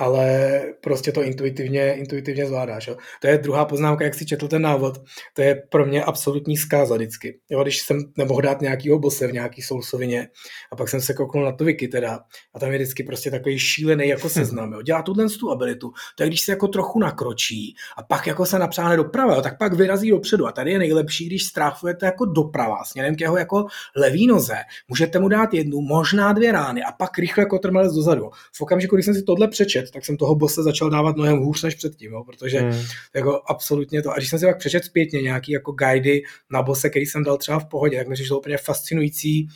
ale prostě to intuitivně, intuitivně zvládáš. Jo. To je druhá poznámka, jak si četl ten návod, to je pro mě absolutní zkáza vždycky. Jo, když jsem nemohl dát nějakýho bose v nějaký soulsovině a pak jsem se kouknul na to wiki teda a tam je vždycky prostě takový šílený jako seznam. Jo. Dělá tuhle tu abilitu, to je když se jako trochu nakročí a pak jako se napřáhne doprava, jo, tak pak vyrazí dopředu a tady je nejlepší, když stráfujete jako doprava směrem k jeho jako levý noze, můžete mu dát jednu, možná dvě rány a pak rychle kotrmelec dozadu. V okamžiku, když jsem si tohle přečet, tak jsem toho bose začal dávat mnohem hůř než předtím, jo, protože hmm. jako absolutně to, a když jsem si pak přečet zpětně nějaký jako guidy na bose, který jsem dal třeba v pohodě, tak mi přišlo úplně fascinující,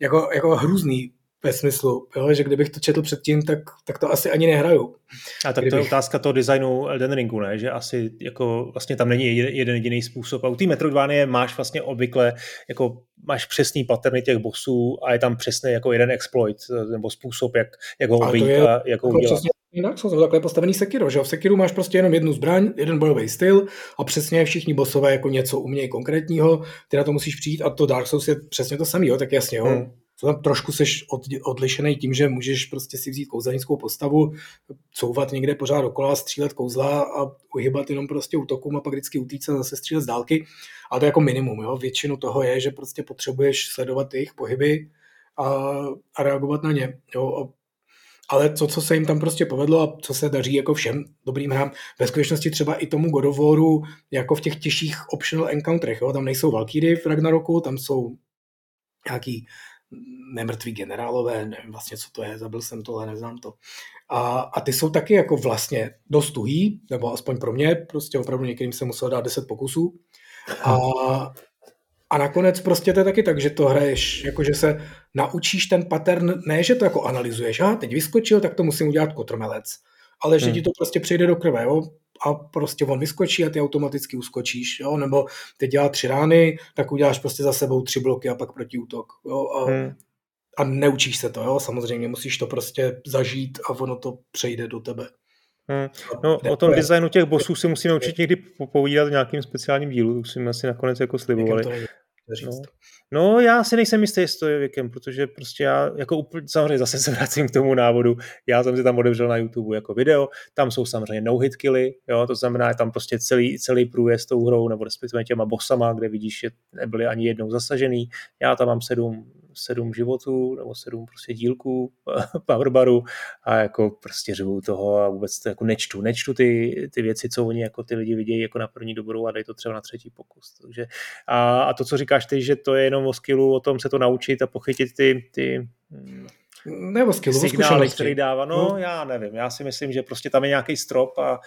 jako, jako hrůzný ve smyslu, jo, že kdybych to četl předtím, tak, tak to asi ani nehraju. A tak kdybych... to je otázka toho designu Elden Ringu, ne? že asi jako vlastně tam není jeden jediný způsob. A u té Metroidvanie máš vlastně obvykle, jako máš přesný paterny těch bossů a je tam přesný jako jeden exploit nebo způsob, jak, jak ho obejít a jak ho udělat. Jinak jsou takhle postavený Sekiro, že v Sekiru máš prostě jenom jednu zbraň, jeden bojový styl a přesně všichni bosové jako něco umějí konkrétního, ty na to musíš přijít a to Dark Souls je přesně to samé, jo, tak jasně, jo. Hmm. tam trošku seš od, odlišený tím, že můžeš prostě si vzít kouzelnickou postavu, couvat někde pořád dokola, střílet kouzla a uhybat jenom prostě útokům a pak vždycky utíct a zase střílet z dálky. A to je jako minimum, jo. Většinu toho je, že prostě potřebuješ sledovat jejich pohyby a, a reagovat na ně. Jo ale to, co se jim tam prostě povedlo a co se daří jako všem dobrým hrám, ve skutečnosti třeba i tomu God of Waru, jako v těch těžších optional encounterech, jo? tam nejsou Valkyrie v Ragnaroku, tam jsou nějaký nemrtví generálové, nevím vlastně, co to je, zabil jsem to, ale neznám to. A, a ty jsou taky jako vlastně dost tuhý, nebo aspoň pro mě, prostě opravdu některým se muselo dát 10 pokusů. A, a nakonec prostě to je taky tak, že to hraješ, jako že se naučíš ten pattern, ne, že to jako analyzuješ, a teď vyskočil, tak to musím udělat kotrmelec, ale že hmm. ti to prostě přijde do krve, jo, a prostě on vyskočí a ty automaticky uskočíš, jo, nebo teď dělá tři rány, tak uděláš prostě za sebou tři bloky a pak protiútok, jo, a, hmm. a neučíš se to, jo, samozřejmě musíš to prostě zažít a ono to přejde do tebe. Hmm. No, o tom designu těch bosů si musíme určitě někdy povídat v nějakým speciálním dílu, to jsme asi nakonec jako slibovali. No. no, já si nejsem jistý s to věkem, protože prostě já, jako úplně, samozřejmě zase se vracím k tomu návodu, já jsem si tam odevřel na YouTube jako video, tam jsou samozřejmě no-hit killy, jo, to znamená, je tam prostě celý, celý průjezd tou hrou, nebo respektive těma bosama, kde vidíš, že nebyli ani jednou zasažený, já tam mám sedm sedm životů nebo sedm prostě dílků powerbaru a jako prostě řvu toho a vůbec to jako nečtu, nečtu ty, ty věci, co oni jako ty lidi vidějí jako na první dobrou a dají to třeba na třetí pokus. Takže a, a to, co říkáš ty, že to je jenom o skillu, o tom se to naučit a pochytit ty, ty hm, nebo skillu, signály, který dává. No, no, já nevím. Já si myslím, že prostě tam je nějaký strop a, a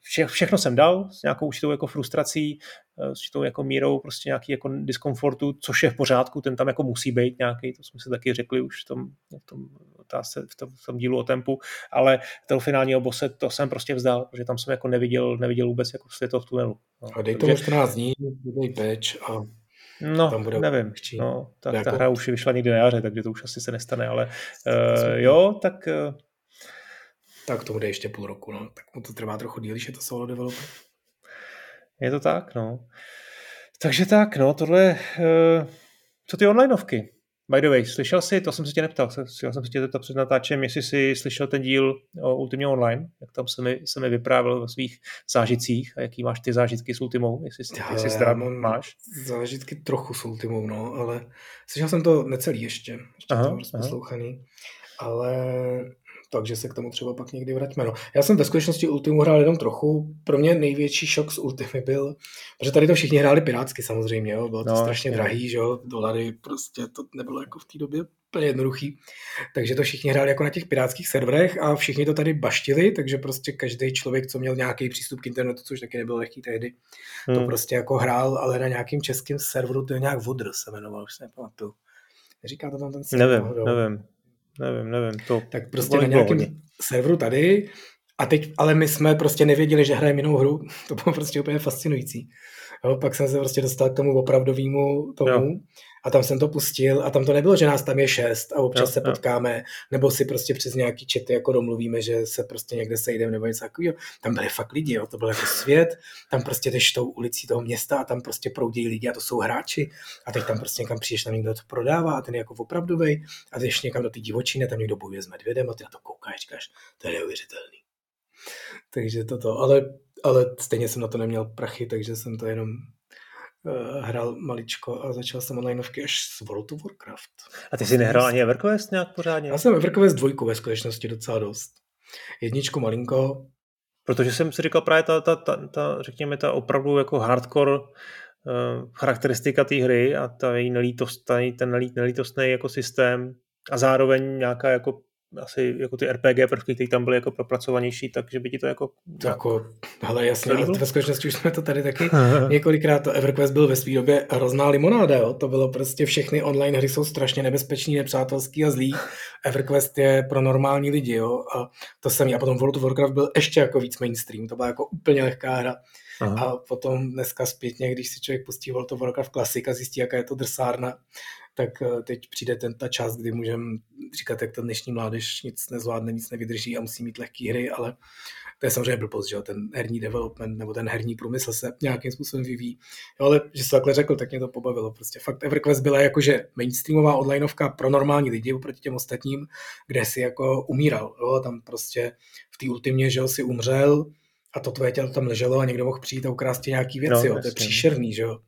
vše, všechno jsem dal s nějakou určitou jako frustrací, s určitou jako mírou prostě nějaký jako diskomfortu, což je v pořádku, ten tam jako musí být nějaký, to jsme si taky řekli už v tom, v tom, otázce, v tom, v tom dílu o tempu, ale toho finálního bose to jsem prostě vzdal, protože tam jsem jako neviděl, neviděl vůbec jako světlo v tunelu. No, a dej tomu 14 dní, dej patch a No, tam bude nevím. No, ta, ta hra už vyšla někdy na jaře, takže to už asi se nestane, ale uh, jo, tak... Uh, tak to bude ještě půl roku, no. Tak mu to trvá trochu díl, když je to solo developer. Je to tak, no. Takže tak, no, tohle... Uh, co ty onlineovky? By the way, slyšel jsi, to jsem se tě neptal, chtěl jsem se tě zeptat před natáčem, jestli jsi slyšel ten díl o Ultimě Online, jak tam se mi, se mi vyprávěl ve svých zážitcích a jaký máš ty zážitky s Ultimou, jestli, já, jestli já mám máš. Zážitky trochu s Ultimou, no, ale slyšel jsem to necelý ještě, ještě aha, to poslouchaný, ale takže se k tomu třeba pak někdy vraťme. No. Já jsem ve skutečnosti Ultimu hrál jenom trochu. Pro mě největší šok z Ultimy byl, protože tady to všichni hráli pirátsky samozřejmě, jo. bylo to no, strašně je. drahý, že jo, dolary, prostě to nebylo jako v té době úplně jednoduchý. Takže to všichni hráli jako na těch pirátských serverech a všichni to tady baštili, takže prostě každý člověk, co měl nějaký přístup k internetu, což taky nebylo lehký tehdy, hmm. to prostě jako hrál, ale na nějakým českým serveru, to je nějak Vodr se jmenoval, už se nepamatuju. Neříká to tam ten server? Nevím, nevím. Nevím, nevím. To tak prostě na nějakém serveru tady a teď, ale my jsme prostě nevěděli, že hrajeme jinou hru. To bylo prostě úplně fascinující. Jo, pak jsem se prostě dostal k tomu opravdovému tomu jo. A tam jsem to pustil a tam to nebylo, že nás tam je šest a občas jo, se potkáme, jo. nebo si prostě přes nějaký čety jako domluvíme, že se prostě někde sejdeme nebo něco takového. Tam byly fakt lidi, jo, to byl jako svět, tam prostě jdeš tou ulicí toho města a tam prostě proudí lidi a to jsou hráči a teď tam prostě někam přijdeš, tam někdo to prodává a ten je jako opravdový a jdeš někam do té divočiny, tam někdo bojuje s medvědem a ty na to koukáš, říkáš, to je neuvěřitelný. Takže toto, ale ale stejně jsem na to neměl prachy, takže jsem to jenom hrál maličko a začal jsem onlineovky až s World of Warcraft. A ty jsi nehrál ani EverQuest nějak pořádně? Já jsem EverQuest dvojku ve skutečnosti docela dost. Jedničku malinko. Protože jsem si říkal právě ta, ta, ta, ta řekněme, ta opravdu jako hardcore uh, charakteristika té hry a ta její nelítost, ten nelítostný jako systém a zároveň nějaká jako asi jako ty RPG prvky, které tam byly jako propracovanější, takže by ti to jako... Jako, hele jasně, ale ve skutečnosti už jsme to tady taky několikrát, to EverQuest byl ve své době hrozná limonáda, jo? to bylo prostě všechny online hry jsou strašně nebezpečný, nepřátelský a zlý, EverQuest je pro normální lidi, jo, a to samý, a potom World of Warcraft byl ještě jako víc mainstream, to byla jako úplně lehká hra, Aha. A potom dneska zpětně, když si člověk pustí World of Warcraft Classic a zjistí, jaká je to drsárna, tak eh, teď přijde ten, ta část, kdy můžeme říkat, jak ta dnešní mládež nic nezvládne, nic nevydrží a musí mít lehké hry, ale to je samozřejmě blbost, že ten herní development nebo ten herní průmysl se nějakým způsobem vyvíjí. Jo, ale že jsi takhle řekl, tak mě to pobavilo. Prostě fakt EverQuest byla jakože mainstreamová onlineovka pro normální lidi oproti těm ostatním, kde si jako umíral. Jo, tam prostě v té ultimě, že jo, si umřel a to tvoje tělo tam leželo a někdo mohl přijít a ukrást nějaký věci. No, jo. To je příšerný, že jo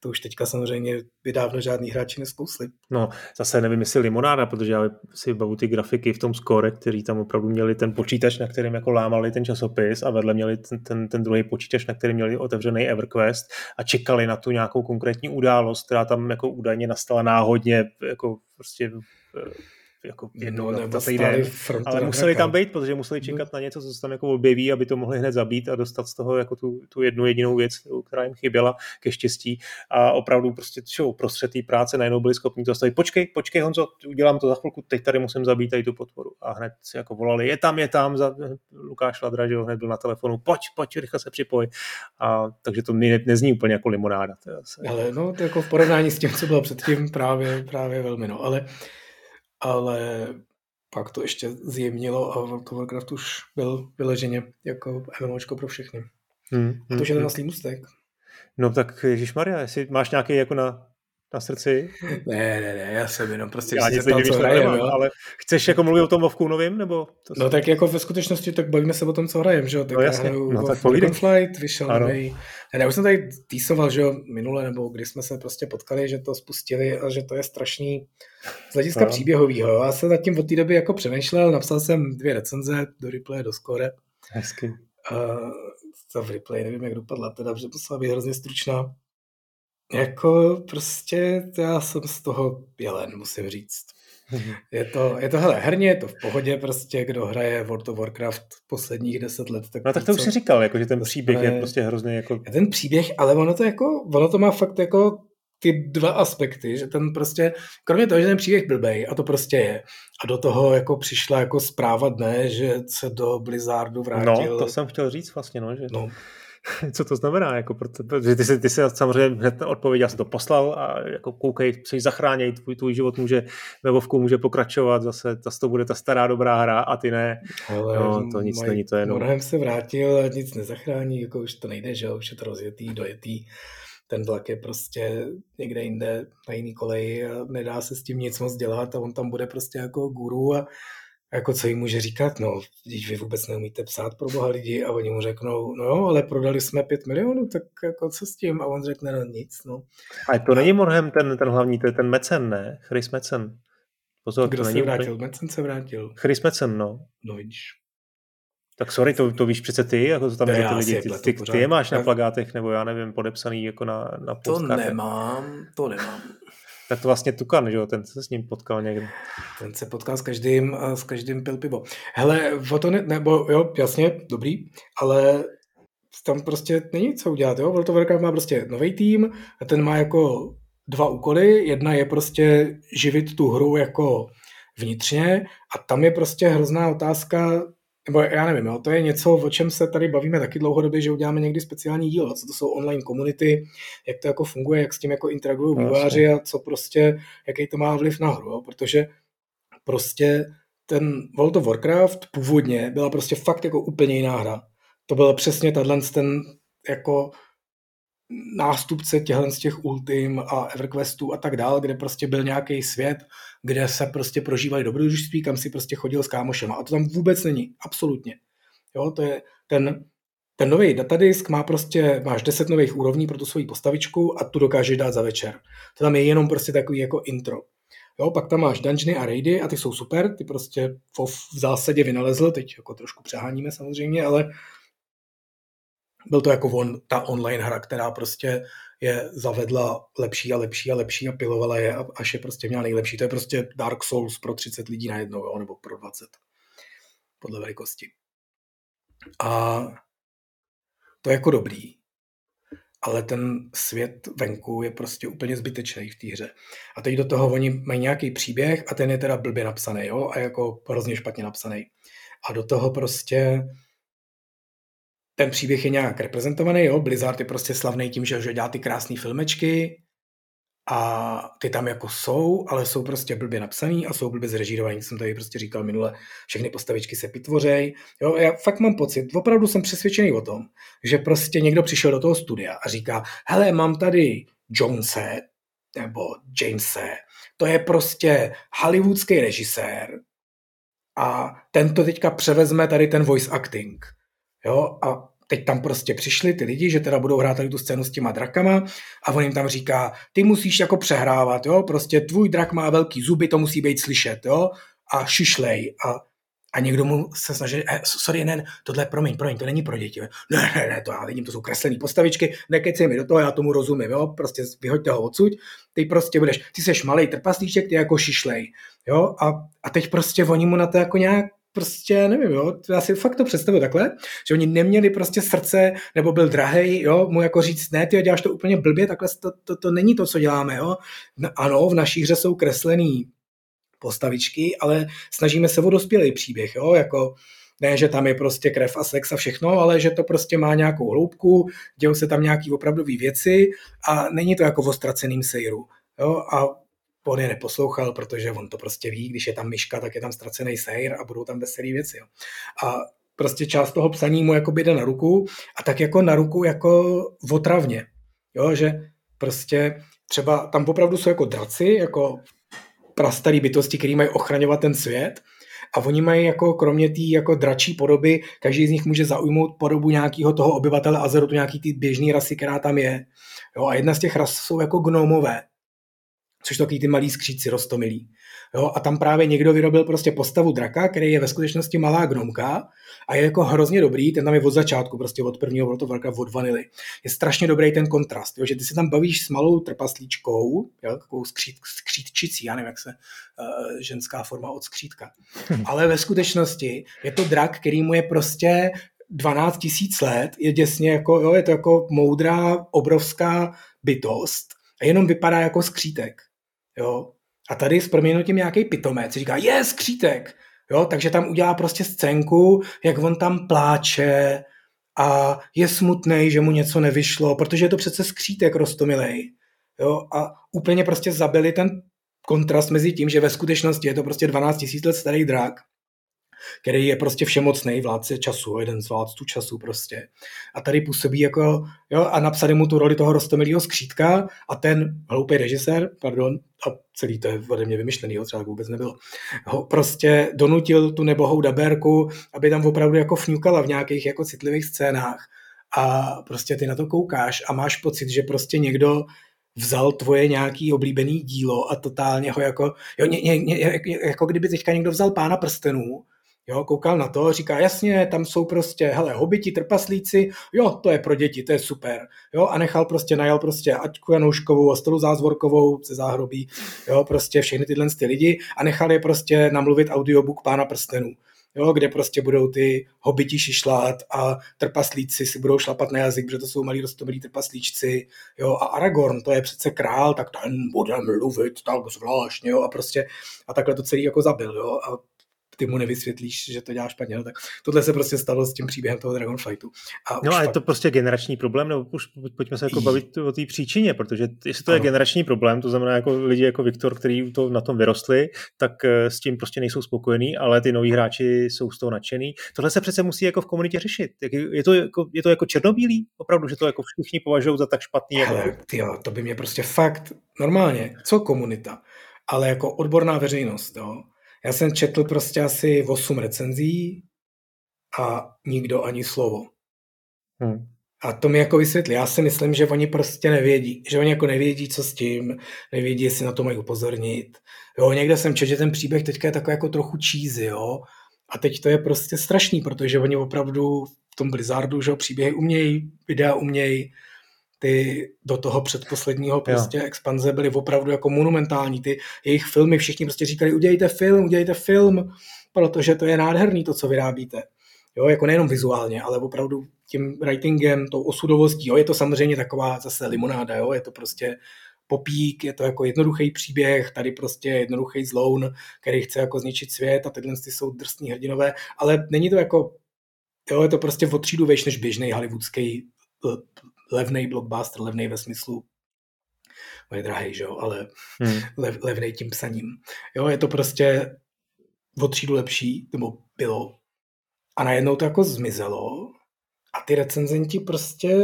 to už teďka samozřejmě by dávno žádný hráči neskousli. No, zase nevím, jestli limonáda, protože já si bavu ty grafiky v tom score, který tam opravdu měli ten počítač, na kterým jako lámali ten časopis a vedle měli ten, ten, ten druhý počítač, na kterým měli otevřený EverQuest a čekali na tu nějakou konkrétní událost, která tam jako údajně nastala náhodně, jako prostě eh, jako jednou no, za týden, ale museli tam být, protože museli čekat no. na něco, co se tam jako objeví, aby to mohli hned zabít a dostat z toho jako tu, tu jednu jedinou věc, která jim chyběla ke štěstí a opravdu prostě čo, prostřed té práce najednou byli schopni to stavit. Počkej, počkej Honzo, udělám to za chvilku, teď tady musím zabít tady tu potvoru. A hned si jako volali, je tam, je tam, za, Lukáš Ladra, že hned byl na telefonu, pojď, pojď, rychle se připoj. A, takže to ne, nezní úplně jako limonáda. Ale no, to jako v porovnání s tím, co bylo předtím, právě, právě velmi, no, ale ale pak to ještě zjemnilo a World of Warcraft už byl vyleženě jako MMOčko pro všechny. Hmm, a to je ten hmm. můstek. No tak Ježíš Maria, jestli máš nějaký jako na na srdci? Ne, ne, ne, já jsem jenom prostě já nic tam, co hrajem, nemám, ale chceš jako mluvit o tom Vovku novým, nebo? To no tak jako ve skutečnosti tak bavíme se o tom, co hrajem, že jo? Tak no jasně, no tak Flight, vyšel ano. nový. Ne, já už jsem tady týsoval, že jo, minule, nebo kdy jsme se prostě potkali, že to spustili a že to je strašný z hlediska no. příběhového. Já jsem nad tím od té doby jako přemýšlel, napsal jsem dvě recenze do replay, do score. Hezky. Uh, to v replay, nevím, jak dopadla, teda, že musela být hrozně stručná. Jako prostě já jsem z toho jelen, musím říct. Je to, je to, hele, herně je to v pohodě prostě, kdo hraje World of Warcraft posledních deset let. Tak no tak to už si říkal, jako, že ten příběh je prostě hrozně jako... Ten příběh, ale ono to jako, ono to má fakt jako ty dva aspekty, že ten prostě, kromě toho, že ten příběh blbej, a to prostě je, a do toho jako přišla jako zpráva dne, že se do Blizzardu vrátil. No, to jsem chtěl říct vlastně, no, že... No, co to znamená, jako, protože ty si, ty si samozřejmě hned odpověď, já jsem to poslal a jako koukej, chceš zachránit, tvůj, tvůj život může ve Vovku může pokračovat, zase, zase to bude ta stará dobrá hra a ty ne. Ale no, to nic není, to jenom. Morhem se vrátil a nic nezachrání, jako už to nejde, že už je to rozjetý, dojetý ten vlak je prostě někde jinde na jiný koleji a nedá se s tím nic moc dělat a on tam bude prostě jako guru a jako co jim může říkat, no, když vy vůbec neumíte psát pro boha lidi a oni mu řeknou, no jo, ale prodali jsme pět milionů, tak jako co s tím? A on řekne, no nic, no. A to není Morhem ten, ten hlavní, to je ten Mecen, ne? Chris Mecen. Pozor, Kdo to se není vrátil? Úplně... Mecen se vrátil. Chris Mecen, no. No vidíš. Tak sorry, to, to víš přece ty, jako to tam je ty lidi, ty, ty, ty, je máš na plagátech, nebo já nevím, podepsaný jako na, na To nemám, to nemám. Tak to vlastně Tukan, že jo, ten se s ním potkal někdy. Ten se potkal s každým, s každým pil pivo. Hele, to ne, nebo jo, jasně, dobrý, ale tam prostě není co udělat, jo. Warcraft má prostě nový tým a ten má jako dva úkoly. Jedna je prostě živit tu hru jako vnitřně a tam je prostě hrozná otázka, nebo já nevím, jo, to je něco, o čem se tady bavíme taky dlouhodobě, že uděláme někdy speciální díl, co to jsou online komunity, jak to jako funguje, jak s tím jako interagují no, výváři a co prostě, jaký to má vliv na hru, jo, protože prostě ten World of Warcraft původně byla prostě fakt jako úplně jiná hra. To byl přesně tenhle ten jako nástupce těchto z těch Ultim a EverQuestů a tak dál, kde prostě byl nějaký svět, kde se prostě prožívali dobrodružství, kam si prostě chodil s kámošema. A to tam vůbec není, absolutně. Jo, to je ten, ten nový datadisk má prostě, máš 10 nových úrovní pro tu svoji postavičku a tu dokážeš dát za večer. To tam je jenom prostě takový jako intro. Jo, pak tam máš dungeony a raidy a ty jsou super, ty prostě v zásadě vynalezl, teď jako trošku přeháníme samozřejmě, ale byl to jako on, ta online hra, která prostě je zavedla lepší a lepší a lepší a pilovala je, až je prostě měla nejlepší. To je prostě Dark Souls pro 30 lidí najednou, jo, nebo pro 20, podle velikosti. A to je jako dobrý, ale ten svět venku je prostě úplně zbytečný v té hře. A teď do toho oni mají nějaký příběh a ten je teda blbě napsaný, jo, a jako hrozně špatně napsaný. A do toho prostě ten příběh je nějak reprezentovaný, jo, Blizzard je prostě slavný tím, že, dělá ty krásné filmečky a ty tam jako jsou, ale jsou prostě blbě napsaný a jsou blbě zrežírovaný, jsem tady prostě říkal minule, všechny postavičky se pitvořej, jo, já fakt mám pocit, opravdu jsem přesvědčený o tom, že prostě někdo přišel do toho studia a říká, hele, mám tady Jonese, nebo Jamese, to je prostě hollywoodský režisér a ten to teďka převezme tady ten voice acting. Jo, a teď tam prostě přišli ty lidi, že teda budou hrát tady tu scénu s těma drakama a on jim tam říká, ty musíš jako přehrávat, jo, prostě tvůj drak má velký zuby, to musí být slyšet, jo, a šišlej a a někdo mu se snaží, eh, sorry, ne, tohle, promiň, promiň, to není pro děti. Ne, ne, ne, to já vidím, to jsou kreslené postavičky, nekecej mi do toho, já tomu rozumím, jo, prostě vyhoďte ho odsud, ty prostě budeš, ty seš malý trpaslíček, ty jako šišlej, jo, a, a teď prostě oni mu na to jako nějak prostě, nevím, jo, já si fakt to představuji takhle, že oni neměli prostě srdce, nebo byl drahej, jo, mu jako říct, ne, ty děláš to úplně blbě, takhle to, to, to není to, co děláme, jo. Ano, v naší hře jsou kreslený postavičky, ale snažíme se o dospělý příběh, jo, jako ne, že tam je prostě krev a sex a všechno, ale že to prostě má nějakou hloubku, dějou se tam nějaký opravdový věci a není to jako v ostraceným sejru. Jo? A on je neposlouchal, protože on to prostě ví, když je tam myška, tak je tam ztracený sejr a budou tam veselé věci. Jo. A prostě část toho psaní mu jako jde na ruku a tak jako na ruku jako otravně. Jo, že prostě třeba tam opravdu jsou jako draci, jako prastarý bytosti, které mají ochraňovat ten svět a oni mají jako kromě té jako dračí podoby, každý z nich může zaujmout podobu nějakého toho obyvatele Azerotu, nějaký ty běžný rasy, která tam je. Jo, a jedna z těch ras jsou jako gnomové což jsou takový ty malí skříci rostomilí. Jo, a tam právě někdo vyrobil prostě postavu draka, který je ve skutečnosti malá gnomka a je jako hrozně dobrý, ten tam je od začátku, prostě od prvního World of Warcraft od vanily. Je strašně dobrý ten kontrast, jo, že ty se tam bavíš s malou trpaslíčkou, jo, takovou skřít, skřítčicí, já nevím, jak se uh, ženská forma od skřítka. Ale ve skutečnosti je to drak, který mu je prostě 12 tisíc let, je děsně jako, jo, je to jako moudrá, obrovská bytost a jenom vypadá jako skřítek. Jo? A tady s proměnutím nějaký pitomec říká, je skřítek. Jo? Takže tam udělá prostě scénku, jak on tam pláče a je smutný, že mu něco nevyšlo, protože je to přece skřítek rostomilej. Jo? A úplně prostě zabili ten kontrast mezi tím, že ve skutečnosti je to prostě 12 000 let starý drak který je prostě všemocný vládce času, jeden z vládců času prostě. A tady působí jako, jo, a napsali mu tu roli toho rostomilého skřítka a ten hloupý režisér, pardon, a celý to je ode mě vymyšlený, ho třeba vůbec nebylo, ho prostě donutil tu nebohou dabérku, aby tam opravdu jako fňukala v nějakých jako citlivých scénách a prostě ty na to koukáš a máš pocit, že prostě někdo vzal tvoje nějaký oblíbený dílo a totálně ho jako, jo, ně, ně, ně, jako kdyby teďka někdo vzal pána prstenů Jo, koukal na to, říká, jasně, tam jsou prostě, hele, hobiti, trpaslíci, jo, to je pro děti, to je super. Jo, a nechal prostě, najal prostě Aťku Janouškovou, Ostelu Zázvorkovou ze záhrobí, jo, prostě všechny tyhle ty lidi a nechal je prostě namluvit audiobook Pána prstenů. Jo, kde prostě budou ty hobiti šišlát a trpaslíci si budou šlapat na jazyk, protože to jsou malí rostomilí trpaslíčci. Jo, a Aragorn, to je přece král, tak ten bude mluvit tak zvláštně, jo, a prostě a takhle to celý jako zabil, jo, a ty mu nevysvětlíš, že to dělá špatně. No, tak tohle se prostě stalo s tím příběhem toho Dragonflightu. A no a je to prostě generační problém, nebo už pojďme se jako bavit o té příčině, protože jestli to ano. je generační problém, to znamená jako lidi jako Viktor, který to na tom vyrostli, tak eh, s tím prostě nejsou spokojení, ale ty noví hráči jsou z toho nadšený. Tohle se přece musí jako v komunitě řešit. Je to jako, je to jako černobílý? Opravdu, že to jako všichni považují za tak špatný? Hele, jako... tyjo, to by mě prostě fakt normálně, co komunita, ale jako odborná veřejnost, jo, já jsem četl prostě asi 8 recenzí a nikdo ani slovo. Hmm. A to mi jako vysvětlí. Já si myslím, že oni prostě nevědí. Že oni jako nevědí, co s tím, nevědí, jestli na to mají upozornit. Jo, někde jsem četl, že ten příběh teďka je takový jako trochu cheesy, jo. A teď to je prostě strašný, protože oni opravdu v tom Blizzardu, že příběhy umějí, videa umějí, ty do toho předposledního prostě jo. expanze byly opravdu jako monumentální. Ty jejich filmy všichni prostě říkali, udělejte film, udělejte film, protože to je nádherný to, co vyrábíte. Jo, jako nejenom vizuálně, ale opravdu tím writingem, tou osudovostí, jo, je to samozřejmě taková zase limonáda, jo, je to prostě popík, je to jako jednoduchý příběh, tady prostě jednoduchý zloun, který chce jako zničit svět a tyhle jsou drsní hrdinové, ale není to jako, jo, je to prostě o třídu vejš než běžný hollywoodský levný blockbuster, levný ve smyslu je drahý, že jo, ale hmm. lev, levný tím psaním. Jo, je to prostě o třídu lepší, nebo bylo. A najednou to jako zmizelo a ty recenzenti prostě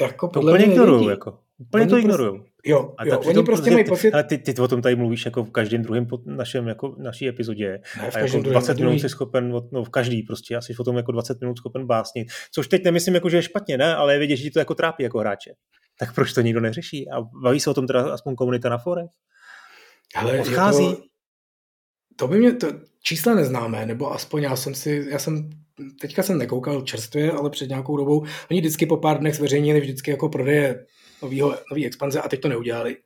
jako podle to mě ignorují, jako. Úplně to ignorují. Prostě, jo, a jo oni prostě mají pocit... Ale ty, ty o tom tady mluvíš jako v každém druhém našem, jako naší epizodě. Ne, v a jako 20 minut jsi schopen, no v každý prostě, asi o tom jako 20 minut schopen básnit. Což teď nemyslím jako, že je špatně, ne? Ale vědět, že ti to jako trápí jako hráče. Tak proč to nikdo neřeší? A baví se o tom teda aspoň komunita na forech? Hele, Odchází? To, to by mě, to, čísla neznámé, nebo aspoň já jsem si, já jsem teďka jsem nekoukal čerstvě, ale před nějakou dobou, oni vždycky po pár dnech zveřejnili vždycky jako prodeje novýho, nový expanze a teď to neudělali.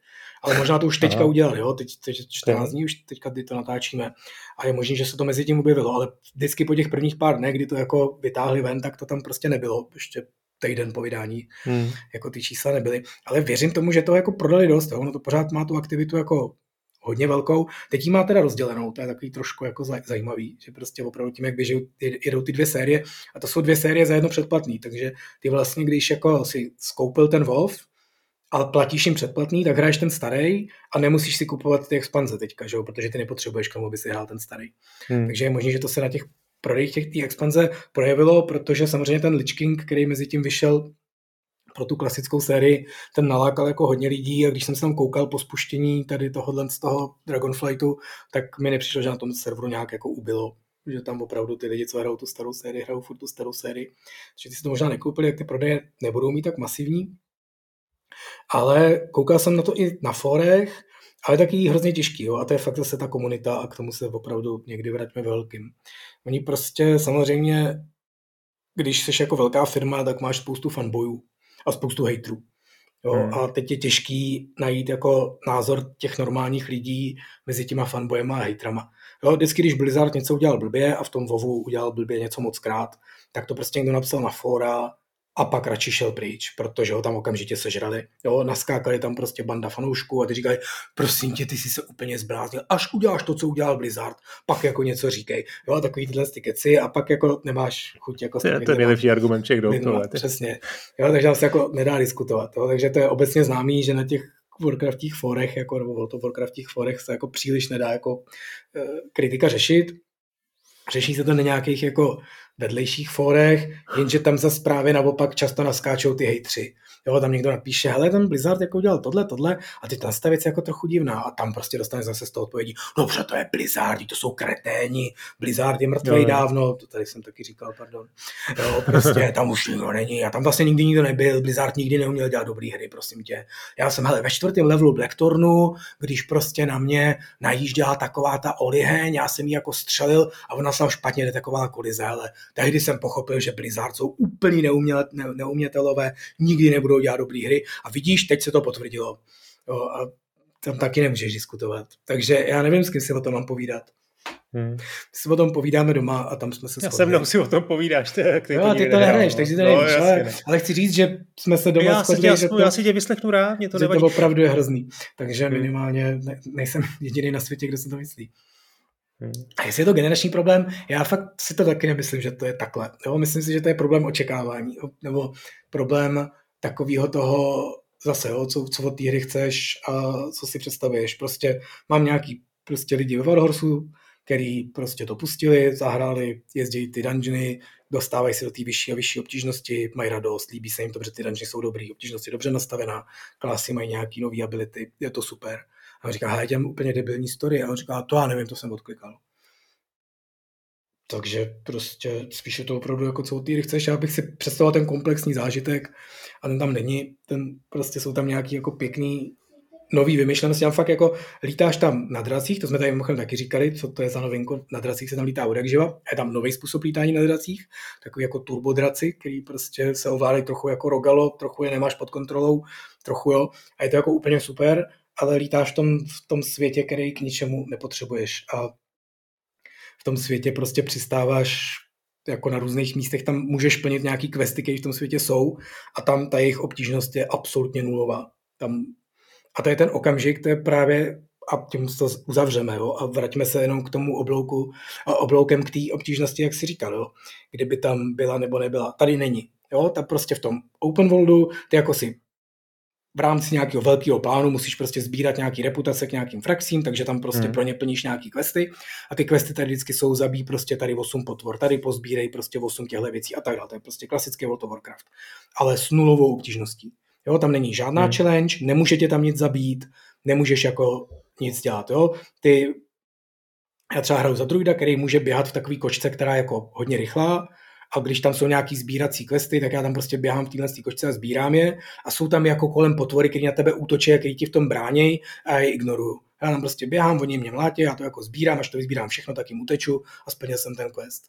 Ale možná to už teďka Aha. udělali, jo? Teď, teď 14 dní už teďka, kdy to natáčíme. A je možné, že se to mezi tím objevilo, ale vždycky po těch prvních pár dnech, kdy to jako vytáhli ven, tak to tam prostě nebylo. Ještě týden po vydání, hmm. jako ty čísla nebyly. Ale věřím tomu, že to jako prodali dost, jo? ono to pořád má tu aktivitu jako hodně velkou. Teď ji má teda rozdělenou, to je takový trošku jako zajímavý, že prostě opravdu tím, jak běží, jedou ty dvě série, a to jsou dvě série za jedno předplatný, takže ty vlastně, když jako si skoupil ten WoW, ale platíš jim předplatný, tak hraješ ten starý a nemusíš si kupovat ty expanze teďka, že? protože ty nepotřebuješ k tomu, aby si hrál ten starý. Hmm. Takže je možné, že to se na těch prodejích těch tý expanze projevilo, protože samozřejmě ten Lich King, který mezi tím vyšel pro tu klasickou sérii, ten nalákal jako hodně lidí a když jsem se tam koukal po spuštění tady tohohle z toho Dragonflightu, tak mi nepřišlo, že na tom serveru nějak jako ubylo že tam opravdu ty lidi, co hrajou tu starou sérii, hrajou furt tu starou sérii. Takže ty si to možná nekoupili, jak ty prodeje nebudou mít tak masivní. Ale koukal jsem na to i na forech, ale taky hrozně těžký, jo? a to je fakt zase ta komunita a k tomu se opravdu někdy vraťme velkým. Oni prostě samozřejmě, když jsi jako velká firma, tak máš spoustu fanbojů a spoustu hejtrů. Jo? Hmm. A teď je těžký najít jako názor těch normálních lidí mezi těma fanboyema a hejtrama. Jo? Vždycky, když Blizzard něco udělal blbě a v tom WoWu udělal blbě něco moc krát, tak to prostě někdo napsal na fora a pak radši šel pryč, protože ho tam okamžitě sežrali. Jo, naskákali tam prostě banda fanoušků a ty říkají, prosím tě, ty jsi se úplně zbláznil, až uděláš to, co udělal Blizzard, pak jako něco říkej. Jo, a takový tyhle ty keci a pak jako nemáš chuť jako to, to je nejlepší argument všech no, Přesně. Jo, takže tam se jako nedá diskutovat. Jo, takže to je obecně známý, že na těch Warcraftích forech, jako, nebo World of Warcraftích forech se jako příliš nedá jako e, kritika řešit. Řeší se to na nějakých jako vedlejších fórech, jenže tam za právě naopak často naskáčou ty hejtři. Jo, tam někdo napíše, hele, ten Blizzard jako udělal tohle, tohle, a ty ta věc je jako trochu divná. A tam prostě dostane zase z toho odpovědí, no protože to je Blizzard, to jsou kreténi, Blizzard je mrtvý dávno, to tady jsem taky říkal, pardon. Jo, prostě tam už nikdo není, a tam vlastně nikdy nikdo nebyl, Blizzard nikdy neuměl dělat dobré hry, prosím tě. Já jsem, hele, ve čtvrtém levelu Blackthornu, když prostě na mě najížděla taková ta oliheň, já jsem ji jako střelil a ona se špatně detekovala kolize, ale tehdy jsem pochopil, že Blizzard jsou úplný neumět, ne, neumětelové, nikdy nebudou dělat dobré hry a vidíš, teď se to potvrdilo. Jo, a tam taky nemůžeš diskutovat. Takže já nevím, s kým si o tom mám povídat. Hmm. My si o tom povídáme doma a tam jsme se Já se mnou si o tom povídáš. Ty, ty jo, to ty to nehraješ, takže to no, nevíš, ale, ne. ale, chci říct, že jsme se doma já shodli, jasnou, že to, já si tě vyslechnu rád, mě to že to opravdu je hrozný. Takže hmm. minimálně ne, nejsem jediný na světě, kdo si to myslí. Hmm. A jestli je to generační problém, já fakt si to taky nemyslím, že to je takhle. Jo? Myslím si, že to je problém očekávání, nebo problém takového toho zase, jo, co, co od té hry chceš a co si představuješ. Prostě mám nějaký prostě lidi ve Warhorsu, který prostě to pustili, zahráli, jezdí ty dungeony, dostávají se do té vyšší a vyšší obtížnosti, mají radost, líbí se jim to, protože ty dungeony jsou dobrý, obtížnost je dobře nastavená, klasy mají nějaký nový ability, je to super. A on říká, těm úplně debilní story. A on říká, to já nevím, to jsem odklikal. Takže prostě spíše to opravdu jako co ty chceš. Já bych si představoval ten komplexní zážitek a ten tam není. Ten prostě jsou tam nějaký jako pěkný nový vymyšlenosti. Tam fakt jako lítáš tam na dracích, to jsme tady mimochodem taky říkali, co to je za novinku, na dracích se tam lítá od živa. Je tam nový způsob lítání na dracích, takový jako turbodraci, který prostě se ovládají trochu jako rogalo, trochu je nemáš pod kontrolou, trochu jo. A je to jako úplně super ale lítáš v tom, v tom světě, který k ničemu nepotřebuješ. A tom světě prostě přistáváš jako na různých místech, tam můžeš plnit nějaký questy, které v tom světě jsou a tam ta jejich obtížnost je absolutně nulová. Tam, a to je ten okamžik, to je právě a tím to uzavřeme jo, a vraťme se jenom k tomu oblouku a obloukem k té obtížnosti, jak si říkal, jo, kdyby tam byla nebo nebyla. Tady není. Jo, ta prostě v tom open worldu, ty jako si v rámci nějakého velkého plánu musíš prostě sbírat nějaký reputace k nějakým frakcím, takže tam prostě hmm. pro ně plníš nějaký questy a ty questy tady vždycky jsou zabí prostě tady 8 potvor, tady pozbírej prostě 8 těchto věcí a tak dále. To je prostě klasický World of Warcraft, ale s nulovou obtížností. Jo, tam není žádná hmm. challenge, nemůže tě tam nic zabít, nemůžeš jako nic dělat, jo. Ty, já třeba hraju za druida, který může běhat v takový kočce, která je jako hodně rychlá, a když tam jsou nějaký sbírací questy, tak já tam prostě běhám v téhle kočce a sbírám je a jsou tam jako kolem potvory, které na tebe útočí a který ti v tom bráněj a je ignoruju. Já tam prostě běhám, oni mě mlátí, já to jako sbírám, až to vyzbírám všechno, tak jim uteču a splnil jsem ten quest.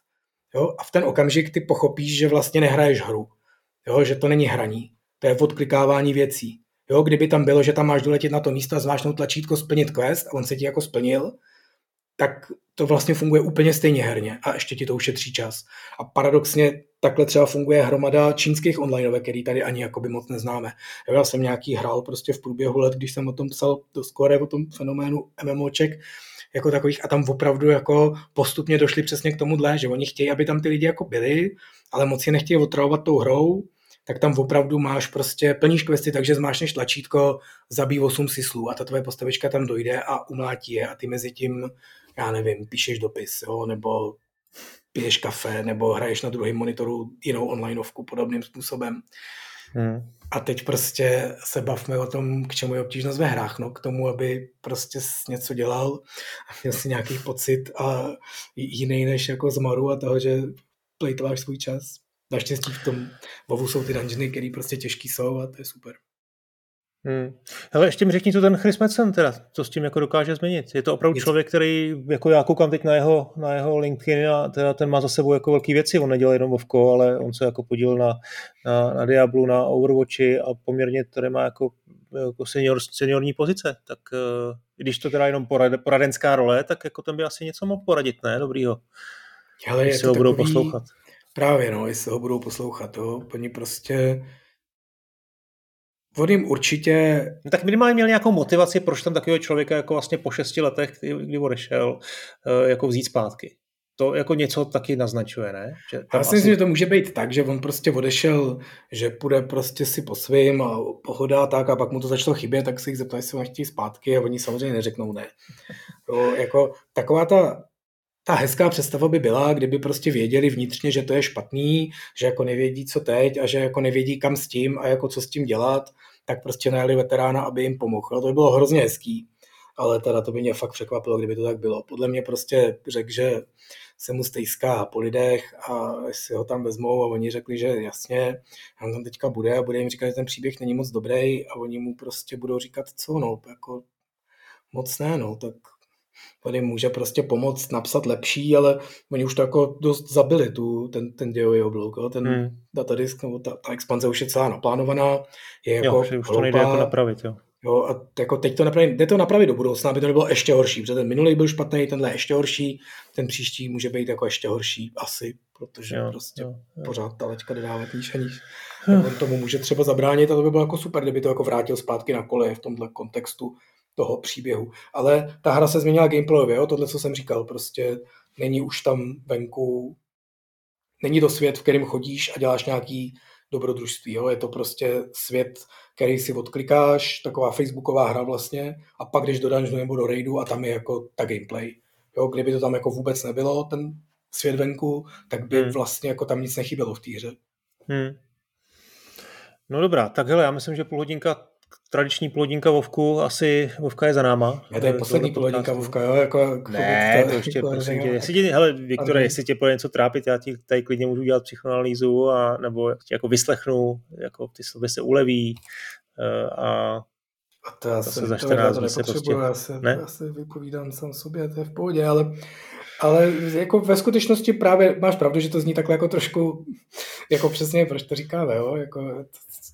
Jo? A v ten okamžik ty pochopíš, že vlastně nehraješ hru. Jo? Že to není hraní. To je odklikávání věcí. Jo? Kdyby tam bylo, že tam máš doletět na to místo a zvážnout tlačítko splnit quest a on se ti jako splnil, tak to vlastně funguje úplně stejně herně a ještě ti to ušetří čas. A paradoxně takhle třeba funguje hromada čínských onlineovek, který tady ani jakoby moc neznáme. Já jsem nějaký hrál prostě v průběhu let, když jsem o tom psal do skore o tom fenoménu MMOček, jako takových a tam opravdu jako postupně došli přesně k tomuhle, že oni chtějí, aby tam ty lidi jako byli, ale moc je nechtějí otravovat tou hrou, tak tam opravdu máš prostě, plníš questy, takže zmášneš tlačítko, zabij 8 syslů a ta tvoje postavička tam dojde a umlátí je a ty mezi tím, já nevím, píšeš dopis, jo, nebo piješ kafe, nebo hraješ na druhém monitoru jinou onlineovku podobným způsobem. Hmm. A teď prostě se bavme o tom, k čemu je obtížnost ve hrách, no, k tomu, aby prostě něco dělal a měl si nějaký pocit a jiný než jako zmaru a toho, že plejtováš svůj čas. Naštěstí v tom Vovu jsou ty dungeony, které prostě těžký jsou a to je super. Hmm. Hele, ještě mi řekni tu ten Chris Metzen teda, co s tím jako dokáže změnit. Je to opravdu člověk, který, jako já koukám teď na jeho, na jeho LinkedIn a teda ten má za sebou jako velké věci, on nedělá jenom Vovko, ale on se jako podíl na, na, na Diablu, na Overwatchi a poměrně tady má jako, jako senior, seniorní pozice, tak uh, když to teda jenom porad, poradenská role, tak jako ten by asi něco mohl poradit, ne? Dobrýho. Ale jestli ho budou poslouchat. Právě, no, jestli ho budou poslouchat, jo. Oni prostě On jim určitě... No, tak minimálně měl nějakou motivaci, proč tam takového člověka jako vlastně po šesti letech, kdy odešel, eh, jako vzít zpátky. To jako něco taky naznačuje, ne? Že Já si myslím, že to může být tak, že on prostě odešel, že půjde prostě si po svým a pohoda tak a pak mu to začalo chybět, tak si jich zeptají, jestli chtějí zpátky a oni samozřejmě neřeknou ne. Jo, jako taková ta ta hezká představa by byla, kdyby prostě věděli vnitřně, že to je špatný, že jako nevědí, co teď a že jako nevědí, kam s tím a jako co s tím dělat, tak prostě najeli veterána, aby jim pomohl. No, to by bylo hrozně hezký, ale teda to by mě fakt překvapilo, kdyby to tak bylo. Podle mě prostě řekl, že se mu stejská po lidech a si ho tam vezmou a oni řekli, že jasně, on tam teďka bude a bude jim říkat, že ten příběh není moc dobrý a oni mu prostě budou říkat, co no, jako moc ne, no, tak tady může prostě pomoct napsat lepší, ale oni už to jako dost zabili, tu, ten, ten dějový obluk, jo? ten hmm. datadisk, nebo ta, ta expanze už je celá naplánovaná, je jako jo, už to nejde jako napravit, jo. Jo, a jako teď to napravit, jde to napravit do budoucna, aby to nebylo ještě horší, protože ten minulý byl špatný, tenhle ještě horší, ten příští může být jako ještě horší, asi, protože jo, prostě jo, jo. pořád ta leďka jde dávat níž a níž. On tomu může třeba zabránit a to by bylo jako super, kdyby to jako vrátil zpátky na kole v tomhle kontextu toho příběhu. Ale ta hra se změnila gameplayově, jo? tohle, co jsem říkal, prostě není už tam venku, není to svět, v kterém chodíš a děláš nějaký dobrodružství. Jo? Je to prostě svět, který si odklikáš, taková facebooková hra vlastně, a pak jdeš do dungeonu nebo do raidu a tam je jako ta gameplay. Jo? Kdyby to tam jako vůbec nebylo, ten svět venku, tak by hmm. vlastně jako tam nic nechybělo v té hře. Hmm. No dobrá, tak hele, já myslím, že půl hodinka tradiční plodinka Vovku, asi Vovka je za náma. Je to je poslední plodinka Vovka, jo? Jako, jako ne, to, to ještě, prosím tě, jestli tě, hele, Viktore, jestli tě bude něco trápit, já ti tady klidně můžu dělat psychoanalýzu, a, nebo tě jako vyslechnu, jako ty sobě se uleví eh, a a to já se za 14 dní se prostě... Já se, ne? já se vypovídám sám sobě, to je v pohodě, ale, ale jako ve skutečnosti právě máš pravdu, že to zní takhle jako trošku, jako přesně, proč to říkáme, jo? Jako,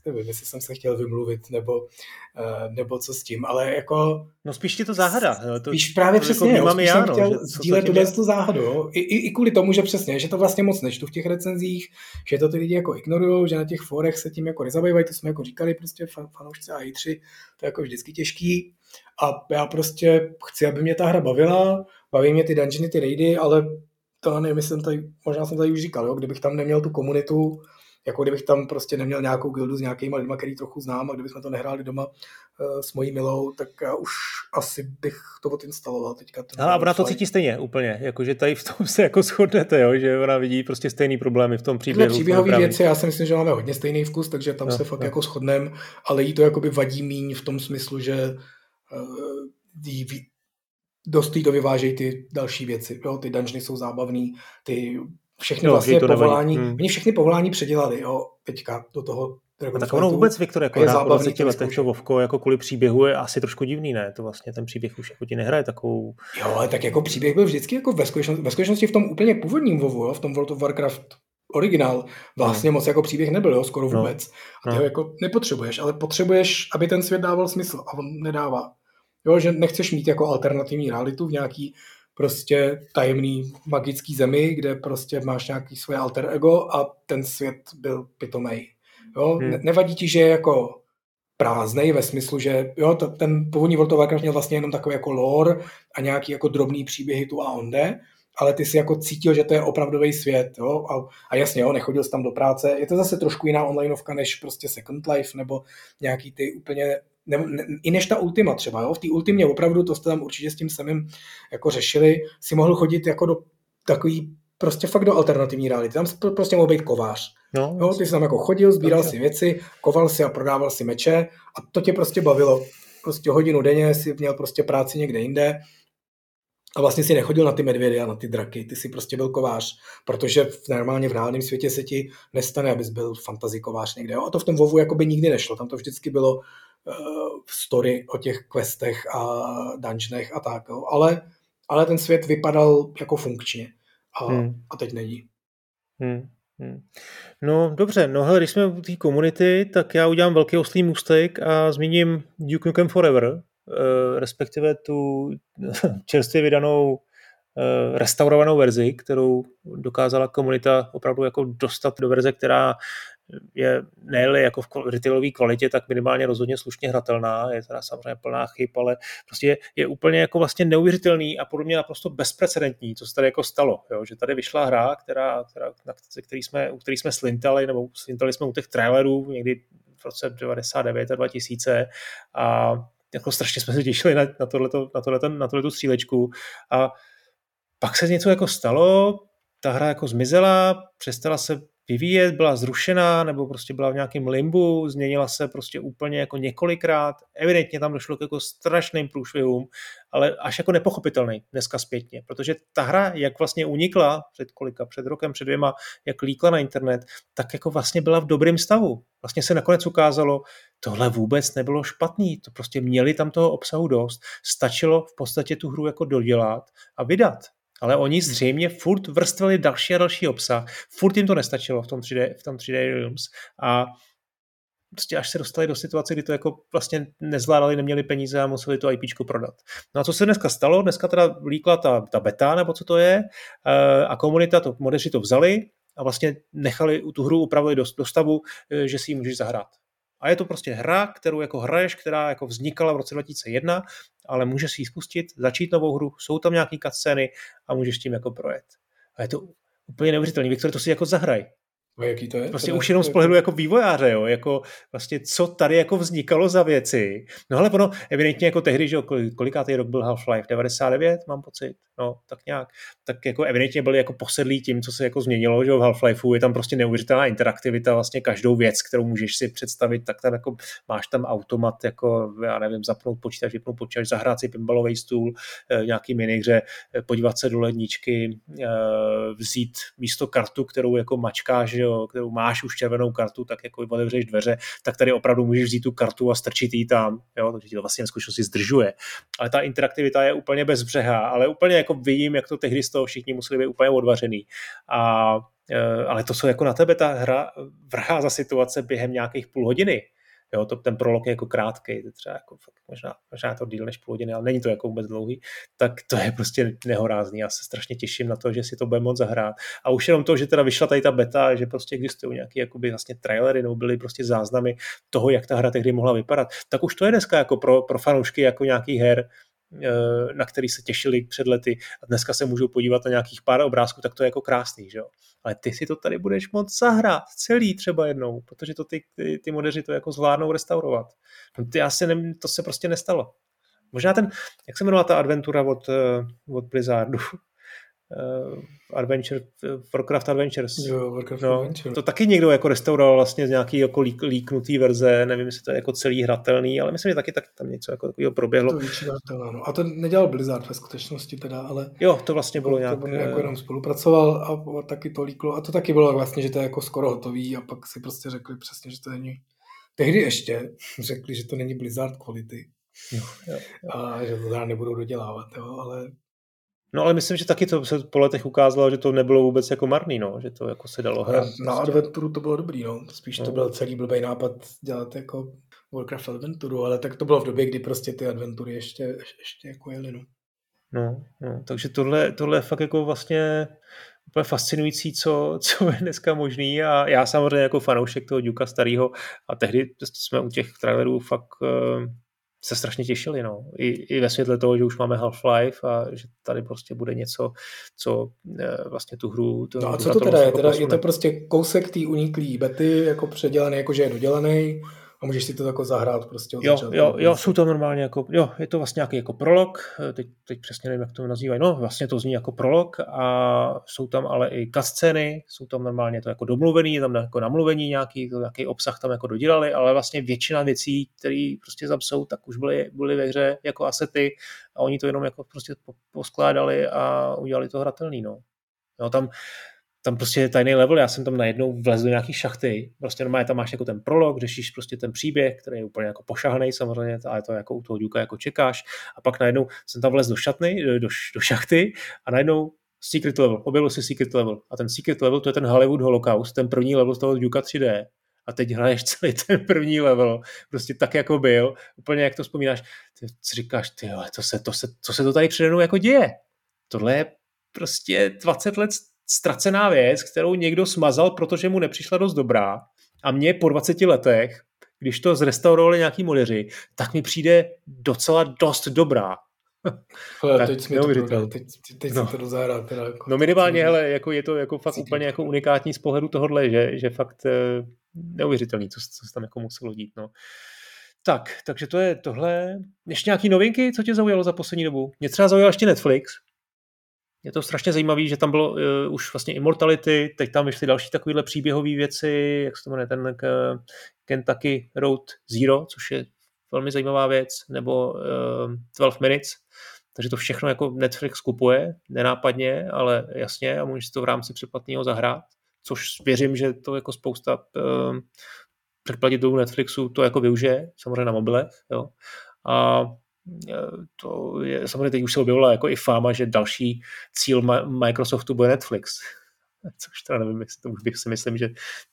nevím, jestli jsem se chtěl vymluvit, nebo, eh, nebo co s tím, ale jako... No spíš ti to záhada. To, spíš právě to přesně, jako jo, spíš já, jsem no, chtěl sdílet tuhle tu záhadu. I, i, I, kvůli tomu, že přesně, že to vlastně moc nečtu v těch recenzích, že to ty lidi jako ignorují, že na těch forech se tím jako nezabývají, to jsme jako říkali, prostě fan, fanoušci a 3 to je jako vždycky těžký. A já prostě chci, aby mě ta hra bavila, baví mě ty dungeony, ty raidy, ale to nevím, jsem tady, možná jsem tady už říkal, jo, kdybych tam neměl tu komunitu, jako kdybych tam prostě neměl nějakou gildu s nějakými lidmi, který trochu znám a kdybychom to nehráli doma uh, s mojí milou, tak já už asi bych to odinstaloval teďka. No, a ona to cítí stejně úplně, jakože tady v tom se jako shodnete, jo? že ona vidí prostě stejný problémy v tom příběhu. Tyhle příběhové věci, já si myslím, že máme hodně stejný vkus, takže tam no, se fakt no. jako shodneme, ale jí to jakoby vadí míň v tom smyslu, že uh, jí, dost jí to vyvážejí ty další věci. Jo? Ty dungeony jsou zábavný, ty všechny jo, vlastně to povolání, hmm. oni všechny povolání předělali, jo, teďka do toho a tak ono vůbec, Viktor, jako je po 20 letech to Vovko jako kvůli příběhu je asi trošku divný, ne? To vlastně ten příběh už jako ti nehraje takovou... Jo, ale tak jako příběh byl vždycky jako ve skutečnosti, ve skutečnosti v tom úplně původním Vovu, jo? v tom World of Warcraft originál vlastně no. moc jako příběh nebyl, jo, skoro no. vůbec. A ty no. ho jako nepotřebuješ, ale potřebuješ, aby ten svět dával smysl a on nedává. Jo, že nechceš mít jako alternativní realitu v nějaký prostě tajemný magický zemi, kde prostě máš nějaký svoje alter ego a ten svět byl pitomej. Jo? Hmm. Nevadí ti, že je jako prázdnej ve smyslu, že jo, to, ten původní World of Warcraft měl vlastně jenom takový jako lore a nějaký jako drobný příběhy tu a onde, ale ty si jako cítil, že to je opravdový svět, jo? A, a jasně, jo, nechodil jsi tam do práce. Je to zase trošku jiná onlineovka než prostě Second Life nebo nějaký ty úplně ne, ne, i než ta Ultima třeba, jo? v té Ultimě opravdu, to jste tam určitě s tím samým jako řešili, si mohl chodit jako do takový prostě fakt do alternativní reality. Tam prostě mohl být kovář. No, jo, ty jsi tam jako chodil, sbíral si věci, koval si a prodával si meče a to tě prostě bavilo. Prostě hodinu denně si měl prostě práci někde jinde a vlastně si nechodil na ty medvědy a na ty draky, ty si prostě byl kovář, protože v, normálně v reálném světě se ti nestane, abys byl fantasy kovář někde. Jo? A to v tom WoWu jako by nikdy nešlo, tam to vždycky bylo story o těch questech a dungeonech a tak. Jo? Ale, ale ten svět vypadal jako funkčně a, hmm. a teď není. Hmm. Hmm. No dobře, no hele, když jsme u té komunity, tak já udělám velký oslý můstek a zmíním Duke Nukem Forever, eh, respektive tu čerstvě vydanou eh, restaurovanou verzi, kterou dokázala komunita opravdu jako dostat do verze, která je ne jako v retailové kvalitě, tak minimálně rozhodně slušně hratelná, je teda samozřejmě plná chyb, ale prostě je, je úplně jako vlastně neuvěřitelný a podle mě naprosto bezprecedentní, co se tady jako stalo, jo? že tady vyšla hra, která, která, na který jsme, u který jsme slintali, nebo slintali jsme u těch trailerů někdy v roce 99 a 2000 a jako strašně jsme se těšili na, na, tohleto, na, tohleto, na tohleto střílečku a pak se něco jako stalo, ta hra jako zmizela, přestala se vyvíjet, byla zrušená nebo prostě byla v nějakém limbu, změnila se prostě úplně jako několikrát. Evidentně tam došlo k jako strašným průšvihům, ale až jako nepochopitelný dneska zpětně, protože ta hra, jak vlastně unikla před kolika, před rokem, před dvěma, jak líkla na internet, tak jako vlastně byla v dobrém stavu. Vlastně se nakonec ukázalo, tohle vůbec nebylo špatný, to prostě měli tam toho obsahu dost, stačilo v podstatě tu hru jako dodělat a vydat ale oni zřejmě furt vrstvili další a další obsah, furt jim to nestačilo v tom 3D, v tom 3D Realms a prostě až se dostali do situace, kdy to jako vlastně nezvládali, neměli peníze a museli to IP prodat. No a co se dneska stalo? Dneska teda líkla ta, ta beta, nebo co to je, eh, a komunita, to, modeři to vzali a vlastně nechali tu hru upravili do, do stavu, eh, že si ji můžeš zahrát. A je to prostě hra, kterou jako hraješ, která jako vznikala v roce 2001, ale můžeš si ji spustit, začít novou hru, jsou tam nějaký cutscény a můžeš tím jako projet. A je to úplně neuvěřitelné. Viktor, to si jako zahraj. A jaký to je? Prostě teda, už jenom z pohledu jako vývojáře, jo, jako vlastně co tady jako vznikalo za věci. No ale ono, evidentně jako tehdy, že kolikátý rok byl Half-Life? 99, mám pocit, no tak nějak. Tak jako evidentně byli jako posedlí tím, co se jako změnilo, že v Half-Lifeu je tam prostě neuvěřitelná interaktivita, vlastně každou věc, kterou můžeš si představit, tak tam jako máš tam automat, jako já nevím, zapnout počítač, vypnout počítač, zahrát si pinballový stůl, eh, nějaký minihře, eh, podívat se do ledničky, eh, vzít místo kartu, kterou jako mačkáš, jo, kterou máš už červenou kartu, tak jako otevřeš dveře, tak tady opravdu můžeš vzít tu kartu a strčit ji tam, jo, takže ti to vlastně skutečnosti zdržuje. Ale ta interaktivita je úplně bezbřehá, ale úplně jako vidím, jak to tehdy z toho všichni museli být úplně odvařený. A e, ale to, co jako na tebe ta hra vrhá za situace během nějakých půl hodiny, Jo, to, ten prolog je jako krátký, to třeba jako fakt možná, možná to díl než půl hodiny, ale není to jako vůbec dlouhý, tak to je prostě nehorázný. Já se strašně těším na to, že si to bude moc zahrát. A už jenom to, že teda vyšla tady ta beta, že prostě existují nějaké jakoby vlastně trailery nebo byly prostě záznamy toho, jak ta hra tehdy mohla vypadat, tak už to je dneska jako pro, pro fanoušky jako nějaký her, na který se těšili před lety a dneska se můžou podívat na nějakých pár obrázků, tak to je jako krásný, že jo. Ale ty si to tady budeš moc zahrát celý třeba jednou, protože to ty, ty, ty modeři to jako zvládnou restaurovat. No ty asi ne, to se prostě nestalo. Možná ten, jak se jmenovala ta adventura od, eh, od Blizzardu? Uh, Adventure, Warcraft Adventures. Jo, Warcraft no, Adventure. To taky někdo jako restauroval vlastně z nějaký jako lík, líknutý verze, nevím, jestli to je jako celý hratelný, ale myslím, že taky tak tam něco jako takového proběhlo. To no. A to nedělal Blizzard ve skutečnosti teda, ale... Jo, to vlastně bylo to, nějak... To jako jenom spolupracoval a, a taky to líklo. A to taky bylo vlastně, že to je jako skoro hotový a pak si prostě řekli přesně, že to není... Tehdy ještě řekli, že to není Blizzard quality. Jo, jo. A že to teda nebudou dodělávat, jo, ale No ale myslím, že taky to se po letech ukázalo, že to nebylo vůbec jako marný, no, že to jako se dalo hrát. Na prostě. Adventuru to bylo dobrý, no. Spíš no. to byl celý blbý nápad dělat jako Warcraft Adventuru, ale tak to bylo v době, kdy prostě ty adventury ještě, ještě jako jeli, no. No, no, takže tohle, tohle je fakt jako vlastně úplně fascinující, co, co je dneska možný a já samozřejmě jako fanoušek toho Duka starého a tehdy jsme u těch trailerů fakt uh, se strašně těšili, no. I, I ve světle toho, že už máme Half-Life a že tady prostě bude něco, co e, vlastně tu hru... To, no a co to teda je? Teda je to prostě kousek té uniklý bety, jako předělaný, jako že je dodělaný, a můžeš si to jako zahrát prostě od jo, začátku. Jo, jo, jsou to normálně jako, jo, je to vlastně nějaký jako prolog, teď, teď přesně nevím, jak to nazývají, no vlastně to zní jako prolog a jsou tam ale i kascény, jsou tam normálně to jako domluvený, tam jako namluvení nějaký, to, nějaký obsah tam jako dodělali, ale vlastně většina věcí, které prostě tam jsou, tak už byly, byly ve hře jako asety a oni to jenom jako prostě poskládali a udělali to hratelný, no. Jo, tam tam prostě je tajný level, já jsem tam najednou vlezl do nějaký šachty, prostě normálně tam máš jako ten prolog, řešíš prostě ten příběh, který je úplně jako pošahaný samozřejmě, ale to jako u toho důka jako čekáš. A pak najednou jsem tam vlez do šatny, do, do šachty a najednou secret level, objevil si secret level. A ten secret level to je ten Hollywood Holocaust, ten první level z toho Duka 3D a teď hraješ celý ten první level, prostě tak, jako byl, úplně jak to vzpomínáš, ty říkáš, ty to se, to se, co se to tady přede jako děje? Tohle je prostě 20 let ztracená věc, kterou někdo smazal, protože mu nepřišla dost dobrá a mě po 20 letech, když to zrestaurovali nějaký modeři, tak mi přijde docela dost dobrá. Ale teď jsi mi to prodal, teď, teď no. to dozahrál. Teda jako, no minimálně, hele, jako je to jako fakt úplně jako unikátní z pohledu tohohle, že, že fakt eh, neuvěřitelný, co, co se tam jako muselo dít. No. Tak, takže to je tohle. Ještě nějaký novinky, co tě zaujalo za poslední dobu? Mě třeba zaujal ještě Netflix, je to strašně zajímavé, že tam bylo uh, už vlastně Immortality, teď tam vyšly další takovéhle příběhové věci, jak se to jmenuje, ten uh, Kentucky Road Zero, což je velmi zajímavá věc, nebo uh, eh, 12 Minutes, takže to všechno jako Netflix kupuje, nenápadně, ale jasně a můžeš to v rámci předplatného zahrát, což věřím, že to jako spousta uh, předplatitelů Netflixu to jako využije, samozřejmě na mobilech, jo. A to je, samozřejmě teď už se objevila jako i fáma, že další cíl Microsoftu bude Netflix. Což teda nevím, jestli to už bych si myslím, že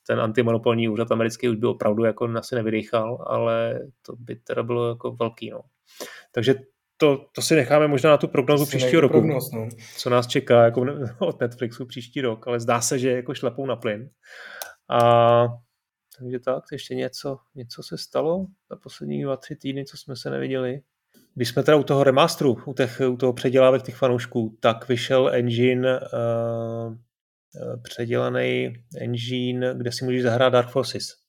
ten antimonopolní úřad americký už by opravdu jako asi nevydýchal, ale to by teda bylo jako velký. No. Takže to, to si necháme možná na tu prognozu příštího roku, prognoz, no. co nás čeká jako od Netflixu příští rok, ale zdá se, že jako šlepou na plyn. A takže tak, ještě něco, něco se stalo za poslední dva, tři týdny, co jsme se neviděli. Když jsme teda u toho remasteru, u, těch, u toho předělávek těch fanoušků, tak vyšel engine, uh, předělaný engine, kde si můžeš zahrát Dark Forces.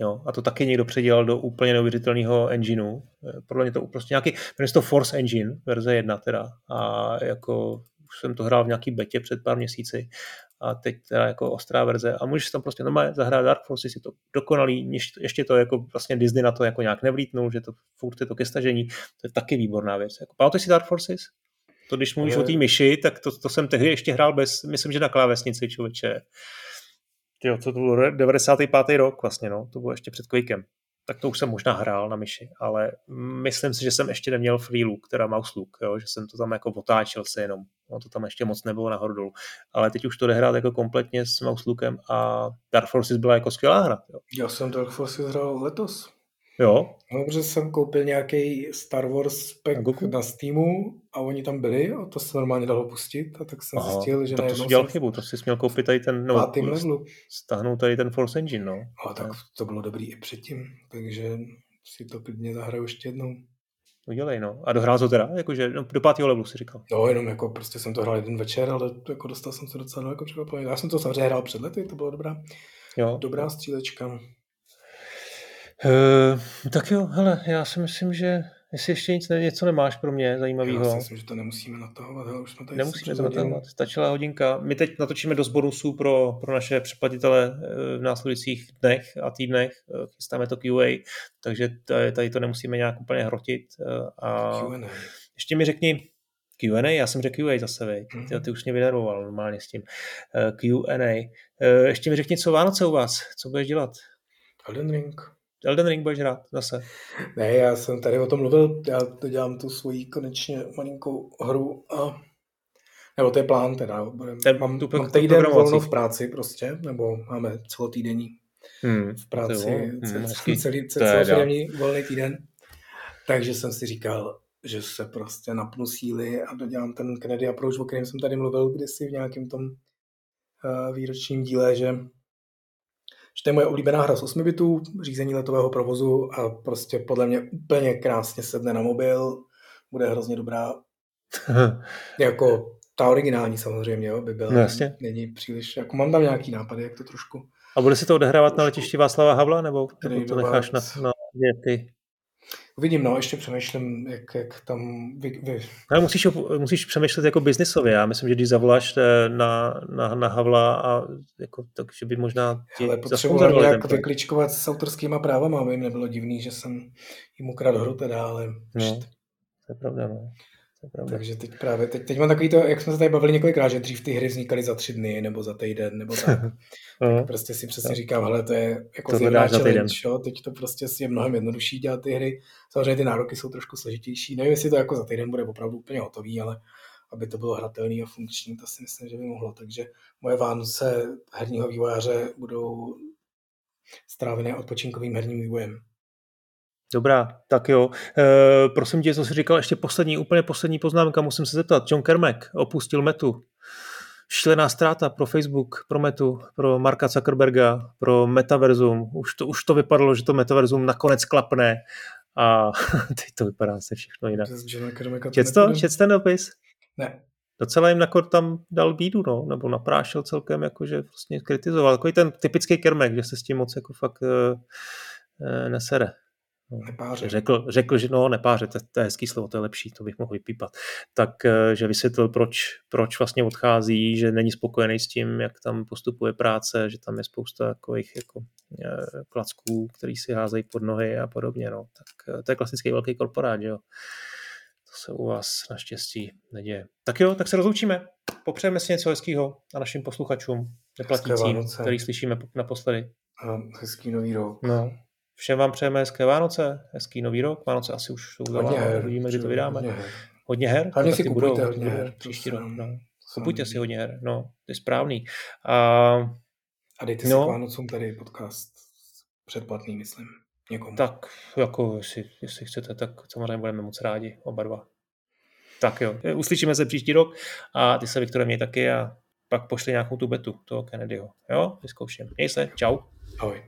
Jo, a to taky někdo předělal do úplně neuvěřitelného engineu. Eh, podle mě to prostě nějaký, jmenuje to Force Engine, verze 1 teda. A jako už jsem to hrál v nějaký betě před pár měsíci a teď teda jako ostrá verze a můžeš tam prostě normálně zahrát Dark Forces, je to dokonalý, ještě to jako vlastně Disney na to jako nějak nevlítnul, že to furt je to ke stažení, to je taky výborná věc. Jako, pamatuješ si Dark Forces? To když mluvíš Ale... o té myši, tak to, to jsem tehdy ještě hrál bez, myslím, že na klávesnici člověče. Jo, to bylo 95. rok vlastně, no, to bylo ještě před Quakem tak to už jsem možná hrál na myši, ale myslím si, že jsem ještě neměl free look, teda mouse look, jo, že jsem to tam jako otáčel se jenom, no to tam ještě moc nebylo nahoru dolů, ale teď už to jde hrát jako kompletně s mouse lookem a Dark Forces byla jako skvělá hra. Jo. Já jsem Dark Forces hrál letos. Jo. No, protože jsem koupil nějaký Star Wars pack na, na Steamu a oni tam byli a to se normálně dalo pustit a tak jsem Aha, zjistil, že tak to jsi dělal chybu, to jsi měl koupit tady ten, no, stáhnout tady ten Force Engine, no. A tak to bylo dobrý i předtím, takže si to klidně zahraju ještě jednou. Udělej, no. A dohrál to teda? Jakože no, do pátého levelu si říkal. No, jenom jako prostě jsem to hrál jeden večer, ale jako dostal jsem se docela daleko překvapeně. Já jsem to samozřejmě hrál před lety, to byla dobrá, jo. dobrá střílečka. Uh, tak jo, hele, já si myslím, že jestli ještě nic, něco nemáš pro mě zajímavého. Já si myslím, že to nemusíme natahovat, hele, už jsme tady Nemusíme to natahovat, stačila hodinka. My teď natočíme dost bonusů pro, pro naše přeplatitele eh, v následujících dnech a týdnech. Eh, chystáme to QA, takže tady, to nemusíme nějak úplně hrotit. A Q&A. ještě mi řekni, Q&A, já jsem řekl QA zase, vej. Mm-hmm. Ty, ty už mě vynervoval normálně s tím. Q&A. Ještě mi řekni, co Vánoce u vás, co budeš dělat? Elden Ring. Elden Ring budeš hrát zase? Ne, já jsem tady o tom mluvil, já to dělám tu svoji konečně malinkou hru a nebo to je plán teda. Budem, Ten, mám, tu, mám týden volno v práci prostě, nebo máme celotýdenní hmm, v práci, hmm, celý, celý, celý volný týden. Takže jsem si říkal, že se prostě napnu síly a dodělám ten Kennedy approach, o kterém jsem tady mluvil kdysi v nějakém tom uh, výročním díle, že že to je moje oblíbená hra z 8 bitů, řízení letového provozu a prostě podle mě úplně krásně sedne na mobil, bude hrozně dobrá. jako ta originální samozřejmě, jo, by byla. No, jasně. Není příliš, jako mám tam nějaký nápady, jak to trošku. A bude se to odehrávat na letišti Václava Havla, nebo, nebo to necháš na, na ty? Uvidím, no, ještě přemýšlím, jak, jak tam vy, vy... Ale musíš, musíš přemýšlet jako biznisově. Já myslím, že když zavoláš eh, na, na, na Havla, a jako, tak, že by možná ti Ale potřeboval nějak vykličkovat s autorskýma právama, aby jim nebylo divný, že jsem jim ukradl hru teda, ale... No, to je pravda, no. Takže teď právě, teď, teď mám takový to, jak jsme se tady bavili několikrát, že dřív ty hry vznikaly za tři dny, nebo za týden, nebo tak. tak prostě si přesně říkám, hele, to je jako to zjevná challenge, jo? teď to prostě je mnohem jednodušší dělat ty hry. Samozřejmě ty nároky jsou trošku složitější. Nevím, jestli to jako za týden bude opravdu úplně hotový, ale aby to bylo hratelný a funkční, to si myslím, že by mohlo. Takže moje Vánoce herního vývojáře budou strávené odpočinkovým herním vývojem. Dobrá, tak jo. E, prosím tě, co jsi říkal, ještě poslední, úplně poslední poznámka, musím se zeptat. John Kermack opustil Metu. Šílená ztráta pro Facebook, pro Metu, pro Marka Zuckerberga, pro Metaverzum. Už to, už to vypadalo, že to Metaverzum nakonec klapne a teď to vypadá se všechno jinak. Čet to? Čet ten dopis? Ne. Docela jim nakor tam dal bídu, no, nebo naprášil celkem, jakože vlastně kritizoval. Takový ten typický kermek, že se s tím moc jako fakt uh, uh, nesere. No, nepáře. Řekl, řekl, že no, nepáře, to, to je hezký slovo, to je lepší, to bych mohl vypípat. Tak, eh, že vysvětlil, proč, proč vlastně odchází, že není spokojený s tím, jak tam postupuje práce, že tam je spousta takových jako eh, klacků, který si házejí pod nohy a podobně. No. Tak eh, to je klasický velký korporát, že jo. To se u vás naštěstí neděje. Tak jo, tak se rozloučíme. Popřejeme si něco hezkého a našim posluchačům, neplatícím, který slyšíme naposledy. Hezký nový rok. No, Všem vám přejeme hezké Vánoce, hezký nový rok. Vánoce asi už jsou za her, uvidíme, kdy to vydáme. Hodně her. Hodně her? Hlavně si kupujte budou, hodně her. Příští rok, no. Kupujte si hodně her, no, to je správný. A, a dejte no, si k Vánocům tady podcast předplatný, myslím, někomu. Tak, jako jestli, jestli chcete, tak samozřejmě budeme moc rádi, oba dva. Tak jo, uslyšíme se příští rok a ty se, Viktore, měj taky a pak pošli nějakou tu betu toho Kennedyho. Jo, vyzkouším. Měj se, čau. Ahoj.